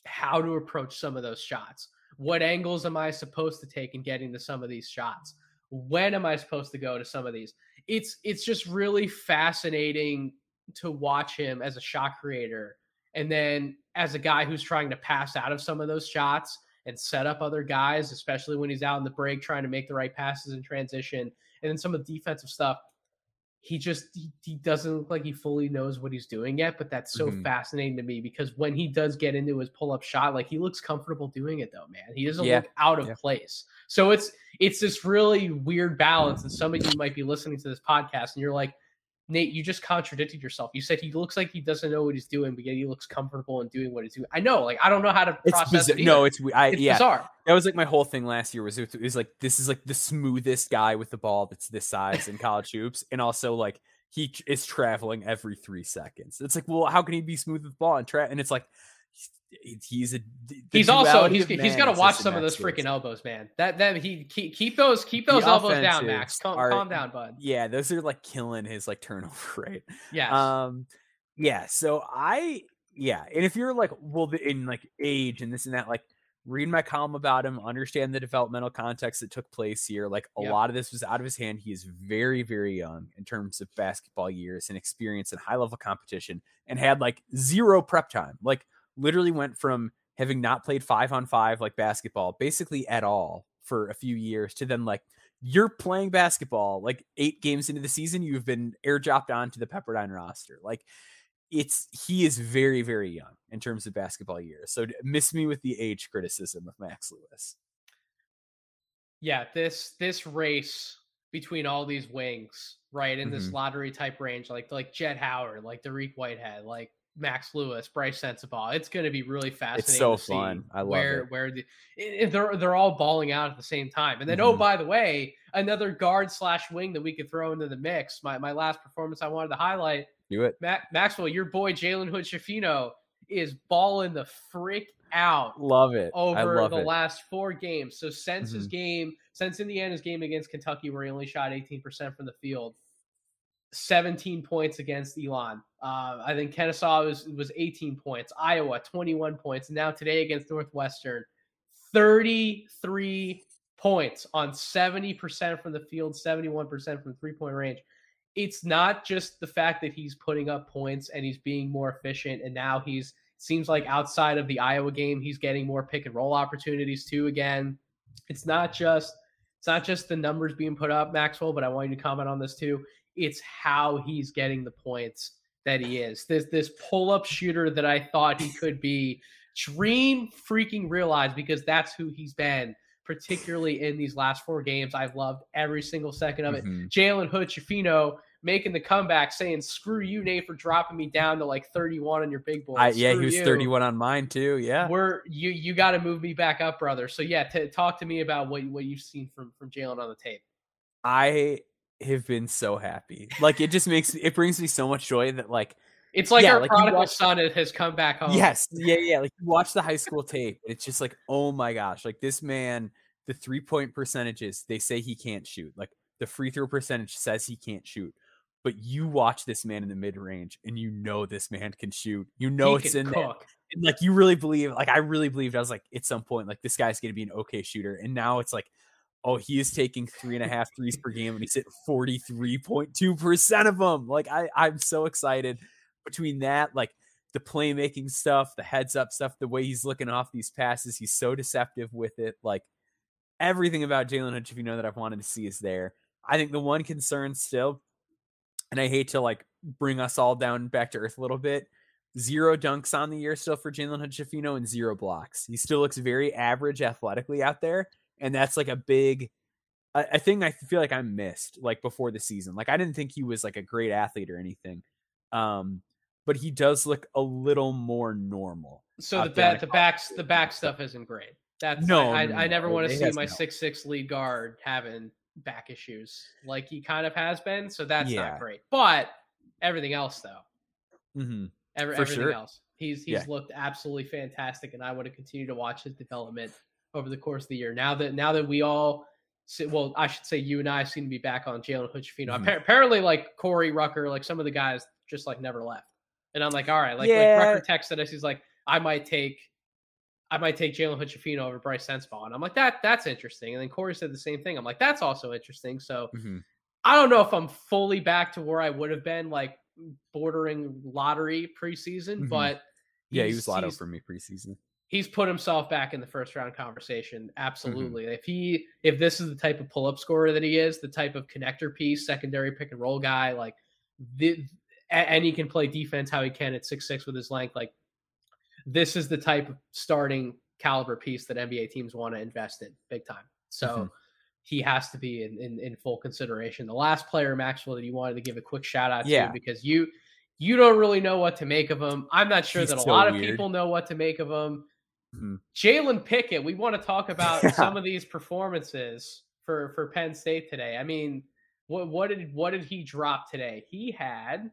how to approach some of those shots. What angles am I supposed to take in getting to some of these shots? When am I supposed to go to some of these? It's it's just really fascinating to watch him as a shot creator and then as a guy who's trying to pass out of some of those shots and set up other guys, especially when he's out in the break trying to make the right passes in transition. And then some of the defensive stuff, he just he, he doesn't look like he fully knows what he's doing yet. But that's so
Mhm.
fascinating to me because when he does get into his pull up shot, like he looks comfortable doing it though, man. He doesn't
Yeah.
look out of
Yeah.
place. So it's it's this really weird balance. And some of you might be listening to this podcast and you're like, Nate, you just contradicted yourself. You said he looks like he doesn't know what he's doing, but yet he looks comfortable in doing what he's doing. I know, like I don't know how to
It's
process
bizarre.
it.
No, it's we- I
it's
yeah.
bizarre.
That was like my whole thing last year was it was like this is like the smoothest guy with the ball that's this size in college hoops, and also like he is traveling every three seconds. It's like, well, how can he be smooth with the ball and tra- And it's like he's- he's a
He's also he's he's got to watch some of those freaking elbows, man. That that he keep, keep those keep
The
those elbows down, Max. Calm,
are-
calm down, bud.
Yeah, those are like killing his like turnover rate.
Yeah.
Um, yeah. So I, yeah, and if you're like, well, in like age and this and that, like, read my column about him, understand the developmental context that took place here. Like, a
Yep.
lot of this was out of his hand. He is very, very young in terms of basketball years and experience and high level competition, and had like zero prep time. Like, literally went from having not played five on five like basketball basically at all for a few years to then like you're playing basketball like eight games into the season you've been air dropped onto the pepperdine roster like it's he is very very young in terms of basketball years so miss me with the age criticism of max lewis
Yeah, this this race between all these wings, right, in mm-hmm. this lottery type range, like like Jett Howard, like Dariq Whitehead, like Max Lewis, Bryce Sensabaugh. It's going to be really fascinating.
It's so fun. I love
where,
it.
Where the, it, they're they're all balling out at the same time. And then, oh, mm-hmm. oh, by the way, another guard slash wing that we could throw into the mix. My my last performance I wanted to highlight.
Do it,
Ma- Maxwell. Your boy Jalen Hood Schifino is balling the freak out.
Love it
over the
it.
last four games. So since mm-hmm. his game, since Indiana's game against Kentucky, where he only shot 18% from the field, 17 points against Elon. Uh, I think Kennesaw was was 18 points. Iowa 21 points. Now today against Northwestern, 33 points on 70% from the field, 71% from three point range. It's not just the fact that he's putting up points and he's being more efficient, and now he's seems like outside of the Iowa game, he's getting more pick and roll opportunities too. Again, it's not just it's not just the numbers being put up, Maxwell, but I want you to comment on this too. It's how he's getting the points that he is. This this pull up shooter that I thought he could be. Dream freaking realized because that's who he's been, particularly in these last four games. I've loved every single second of it. Mm-hmm. Jalen Hood Schifino making the comeback, saying "Screw you, Nate, for dropping me down to like 31 on your big boy."
I, yeah, he was you. 31 on mine too. Yeah,
we're you you got to move me back up, brother. So yeah, t- talk to me about what what you've seen from from Jalen on the tape.
I have been so happy. Like it just makes it brings me so much joy that like
it's like yeah, our like prodigal watch, son has come back home.
Yes, yeah, yeah. Like you watch the high school tape, it's just like, oh my gosh, like this man, the three point percentages, they say he can't shoot. Like the free throw percentage says he can't shoot. But you watch this man in the mid range and you know this man can shoot. You know he it's in cook. there. And like you really believe, like I really believed I was like at some point, like this guy's gonna be an okay shooter. And now it's like oh, he is taking three and a half threes per game and he's hit 43.2% of them. Like, I, I'm so excited between that, like the playmaking stuff, the heads up stuff, the way he's looking off these passes. He's so deceptive with it. Like, everything about Jalen Hood Schifino that I've wanted to see, is there. I think the one concern still, and I hate to like bring us all down back to earth a little bit. Zero dunks on the year still for Jalen Hood and zero blocks. He still looks very average athletically out there and that's like a big a, a thing I feel like I missed like before the season. Like I didn't think he was like a great athlete or anything. Um, but he does look a little more normal.
So the back, the backs, the back stuff isn't great. That's no, I, I, I never want to see my six six lead guard having back issues like he kind of has been. So that's yeah. not great. But everything else though,
mm-hmm.
Every, everything sure. else, he's he's yeah. looked absolutely fantastic, and I want to continue to watch his development over the course of the year. Now that now that we all, well, I should say you and I seem to be back on Jalen Hood Schifino. Mm-hmm. Apparently, like Corey Rucker, like some of the guys just like never left. And I'm like, all right, like, yeah. like Rucker texted us. He's like, I might take, I might take Jalen Hood Schifino over Bryce Sensabaugh. And I'm like, that that's interesting. And then Corey said the same thing. I'm like, that's also interesting. So mm-hmm. I don't know if I'm fully back to where I would have been, like bordering lottery preseason, mm-hmm. but
yeah, he was lotto for me preseason
he's put himself back in the first round conversation. Mm-hmm. Absolutely. Mm-hmm. If he if this is the type of pull up scorer that he is, the type of connector piece, secondary pick and roll guy, like the and he can play defense how he can at six six with his length. Like this is the type of starting caliber piece that NBA teams want to invest in big time. So mm-hmm. he has to be in, in, in full consideration. The last player, Maxwell, that you wanted to give a quick shout out yeah. to because you you don't really know what to make of him. I'm not sure He's that a so lot weird. of people know what to make of him. Mm-hmm. Jalen Pickett, we want to talk about yeah. some of these performances for for Penn State today. I mean, what what did what did he drop today? He had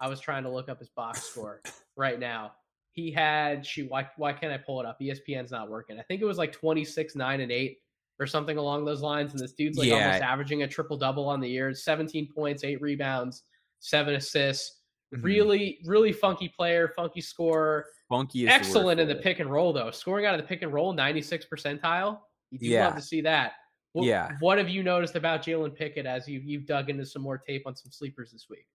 I was trying to look up his box score right now. He had shoot why why can't I pull it up? ESPN's not working. I think it was like 26 9 and 8 or something along those lines and this dude's like yeah. almost averaging a triple double on the year, 17 points, 8 rebounds, 7 assists. Mm-hmm. Really really funky player, funky scorer
funky.
Excellent in the pick and roll though. Scoring out of the pick and roll, 96 percentile. You do yeah. love to see that. What,
yeah.
What have you noticed about Jalen Pickett as you you've dug into some more tape on some sleepers this week?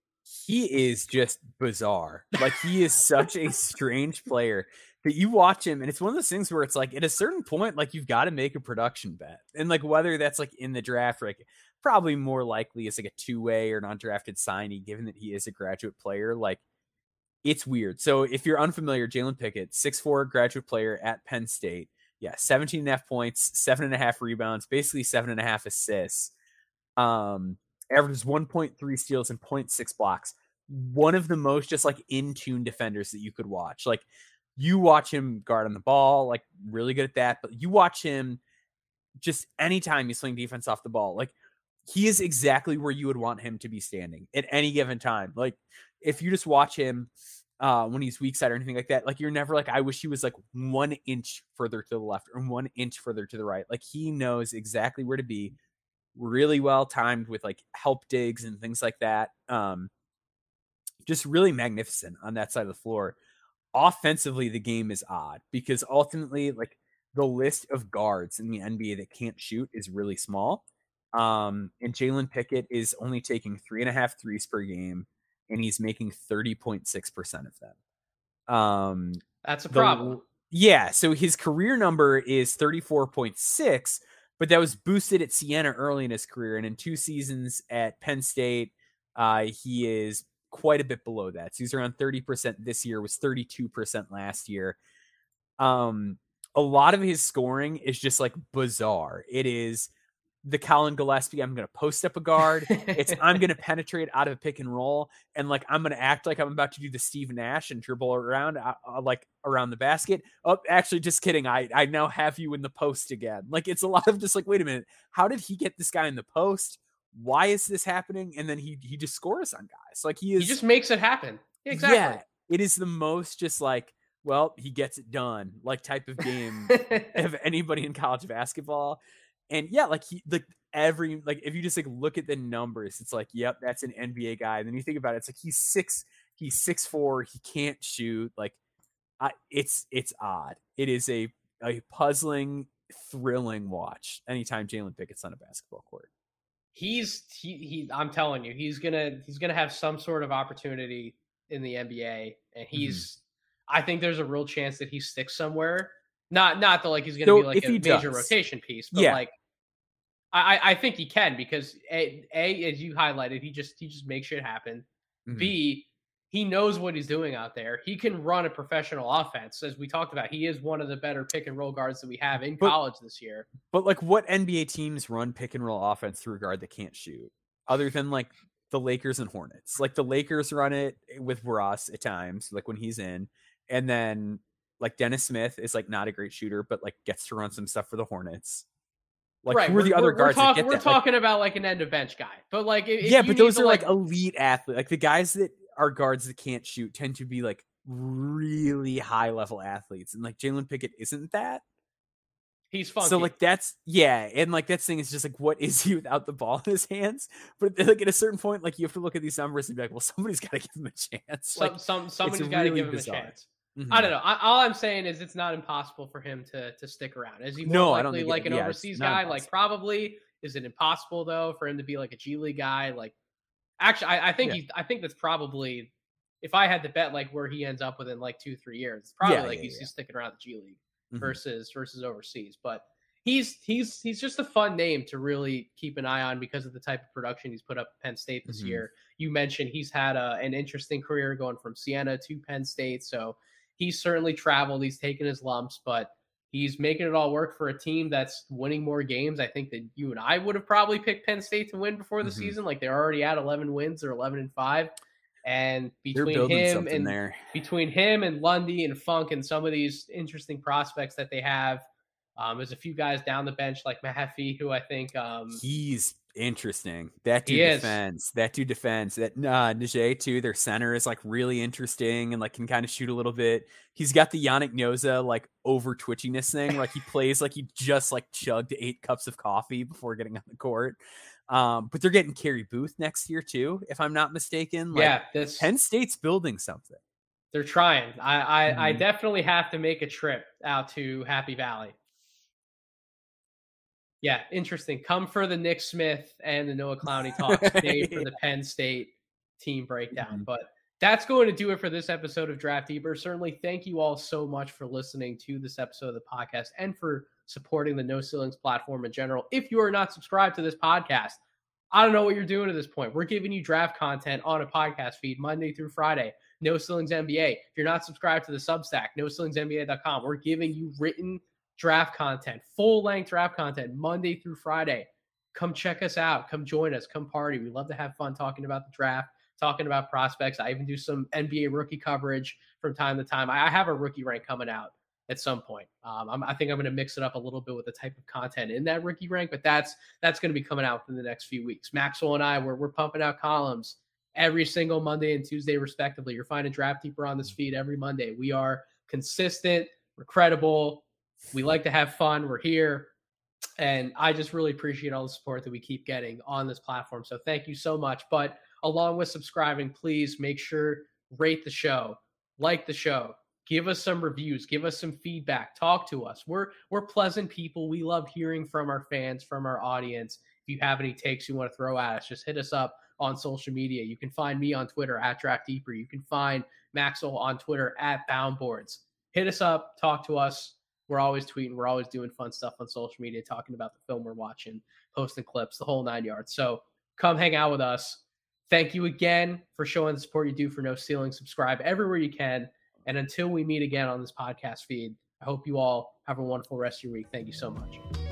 He is just bizarre. Like he is such a strange player that you watch him, and it's one of those things where it's like at a certain point, like you've got to make a production bet, and like whether that's like in the draft, like probably more likely is like a two way or non drafted signee, given that he is a graduate player, like it's weird. So if you're unfamiliar, Jalen Pickett, six four graduate player at Penn State, yeah, 17 and a half points, seven and a half rebounds, basically seven and a half assists. Um, averages 1.3 steals and 0.6 blocks. One of the most just like in tune defenders that you could watch. Like you watch him guard on the ball, like really good at that. But you watch him just anytime you swing defense off the ball, like he is exactly where you would want him to be standing at any given time. Like if you just watch him uh, when he's weak side or anything like that, like you're never like, I wish he was like one inch further to the left or one inch further to the right. Like he knows exactly where to be, really well timed with like help digs and things like that. Um, just really magnificent on that side of the floor offensively the game is odd because ultimately like the list of guards in the NBA that can't shoot is really small. Um, and Jalen Pickett is only taking three and a half threes per game, and he's making 30.6% of them. Um,
That's a problem.
The, yeah. So his career number is 34.6, but that was boosted at Siena early in his career. And in two seasons at Penn State, uh, he is quite a bit below that. So he's around 30% this year, was 32% last year. Um, a lot of his scoring is just like bizarre. It is the Collin Gillespie, I'm going to post up a guard. It's I'm going to penetrate out of a pick and roll, and like I'm going to act like I'm about to do the Steve Nash and dribble around uh, uh, like around the basket. Oh, actually, just kidding. I I now have you in the post again. Like it's a lot of just like, wait a minute, how did he get this guy in the post? why is this happening? And then he he just scores on guys. Like he is
he just makes it happen. Exactly. Yeah,
it is the most just like well, he gets it done, like type of game of anybody in college basketball. And yeah, like he like every like if you just like look at the numbers, it's like, yep, that's an NBA guy. And then you think about it, it's like he's six, he's six four, he can't shoot. Like I, it's it's odd. It is a a puzzling, thrilling watch anytime Jalen Pickett's on a basketball court
he's he, he I'm telling you, he's gonna he's gonna have some sort of opportunity in the NBA, and mm-hmm. he's mm-hmm. I think there's a real chance that he sticks somewhere. Not not that like he's gonna so be like a major does, rotation piece, but yeah. like I I think he can because a, a as you highlighted, he just he just makes shit happen. Mm-hmm. B he knows what he's doing out there. He can run a professional offense. As we talked about, he is one of the better pick and roll guards that we have in but, college this year.
But like what NBA teams run pick and roll offense through a guard that can't shoot? Other than like the Lakers and Hornets. Like the Lakers run it with Russ at times, like when he's in. And then like Dennis Smith is like not a great shooter, but like gets to run some stuff for the Hornets. Like right. who are the other guards?
We're,
talk,
we're talking about like an end of bench guy, but like
yeah, but those are like, like elite athletes, like the guys that are guards that can't shoot tend to be like really high level athletes, and like Jalen Pickett isn't that.
He's fun.
So like that's yeah, and like that thing is just like what is he without the ball in his hands? But like at a certain point, like you have to look at these numbers and be like, well, somebody's got to give him a chance. Like
some somebody's got to give him bizarre. a chance. Mm-hmm. I don't know. I, all I'm saying is it's not impossible for him to to stick around. Is he more no, likely like it, an yeah, overseas guy? Impossible. Like probably. Is it impossible though for him to be like a G League guy? Like actually, I, I think yeah. he. I think that's probably if I had to bet like where he ends up within like two three years, it's probably yeah, like he's, he's sticking around the G League mm-hmm. versus versus overseas. But he's he's he's just a fun name to really keep an eye on because of the type of production he's put up at Penn State this mm-hmm. year. You mentioned he's had a, an interesting career going from Siena to Penn State, so he's certainly traveled. He's taken his lumps, but he's making it all work for a team that's winning more games. I think that you and I would have probably picked Penn State to win before the mm-hmm. season. Like they're already at 11 wins or 11 and five. And between him and there. between him and Lundy and Funk and some of these interesting prospects that they have, um, there's a few guys down the bench like Mahaffey, who I think um,
he's interesting. That dude defends. That dude defends. That uh, Njie too. Their center is like really interesting and like can kind of shoot a little bit. He's got the Yannick Nzosa like over twitchiness thing. Like he plays like he just like chugged eight cups of coffee before getting on the court. Um, but they're getting Carey Booth next year too, if I'm not mistaken. Like,
yeah, this
Penn State's building something.
They're trying. I I, mm-hmm. I definitely have to make a trip out to Happy Valley. Yeah, interesting. Come for the Nick Smith and the Noah Clowney talk. Stay for the Penn State team breakdown. Mm-hmm. But that's going to do it for this episode of Draft Deeper. Certainly, thank you all so much for listening to this episode of the podcast and for supporting the No Ceilings platform in general. If you are not subscribed to this podcast, I don't know what you're doing at this point. We're giving you draft content on a podcast feed Monday through Friday. No Ceilings NBA. If you're not subscribed to the Substack, NoCeilingsNBA.com, we're giving you written draft content, full length draft content, Monday through Friday. Come check us out. Come join us. Come party. We love to have fun talking about the draft, talking about prospects. I even do some NBA rookie coverage from time to time. I have a rookie rank coming out at some point. Um, i think I'm going to mix it up a little bit with the type of content in that rookie rank, but that's that's going to be coming out in the next few weeks. Maxwell and I, we're, we're pumping out columns every single Monday and Tuesday, respectively. You're finding Draft Deeper on this feed every Monday. We are consistent, we're credible, we like to have fun, we're here. And I just really appreciate all the support that we keep getting on this platform. So thank you so much. But along with subscribing, please make sure rate the show, like the show, give us some reviews give us some feedback talk to us we're we're pleasant people we love hearing from our fans from our audience if you have any takes you want to throw at us just hit us up on social media you can find me on twitter at draft deeper you can find maxwell on twitter at boundboards hit us up talk to us we're always tweeting we're always doing fun stuff on social media talking about the film we're watching posting clips the whole nine yards so come hang out with us thank you again for showing the support you do for no ceiling subscribe everywhere you can and until we meet again on this podcast feed, I hope you all have a wonderful rest of your week. Thank you so much.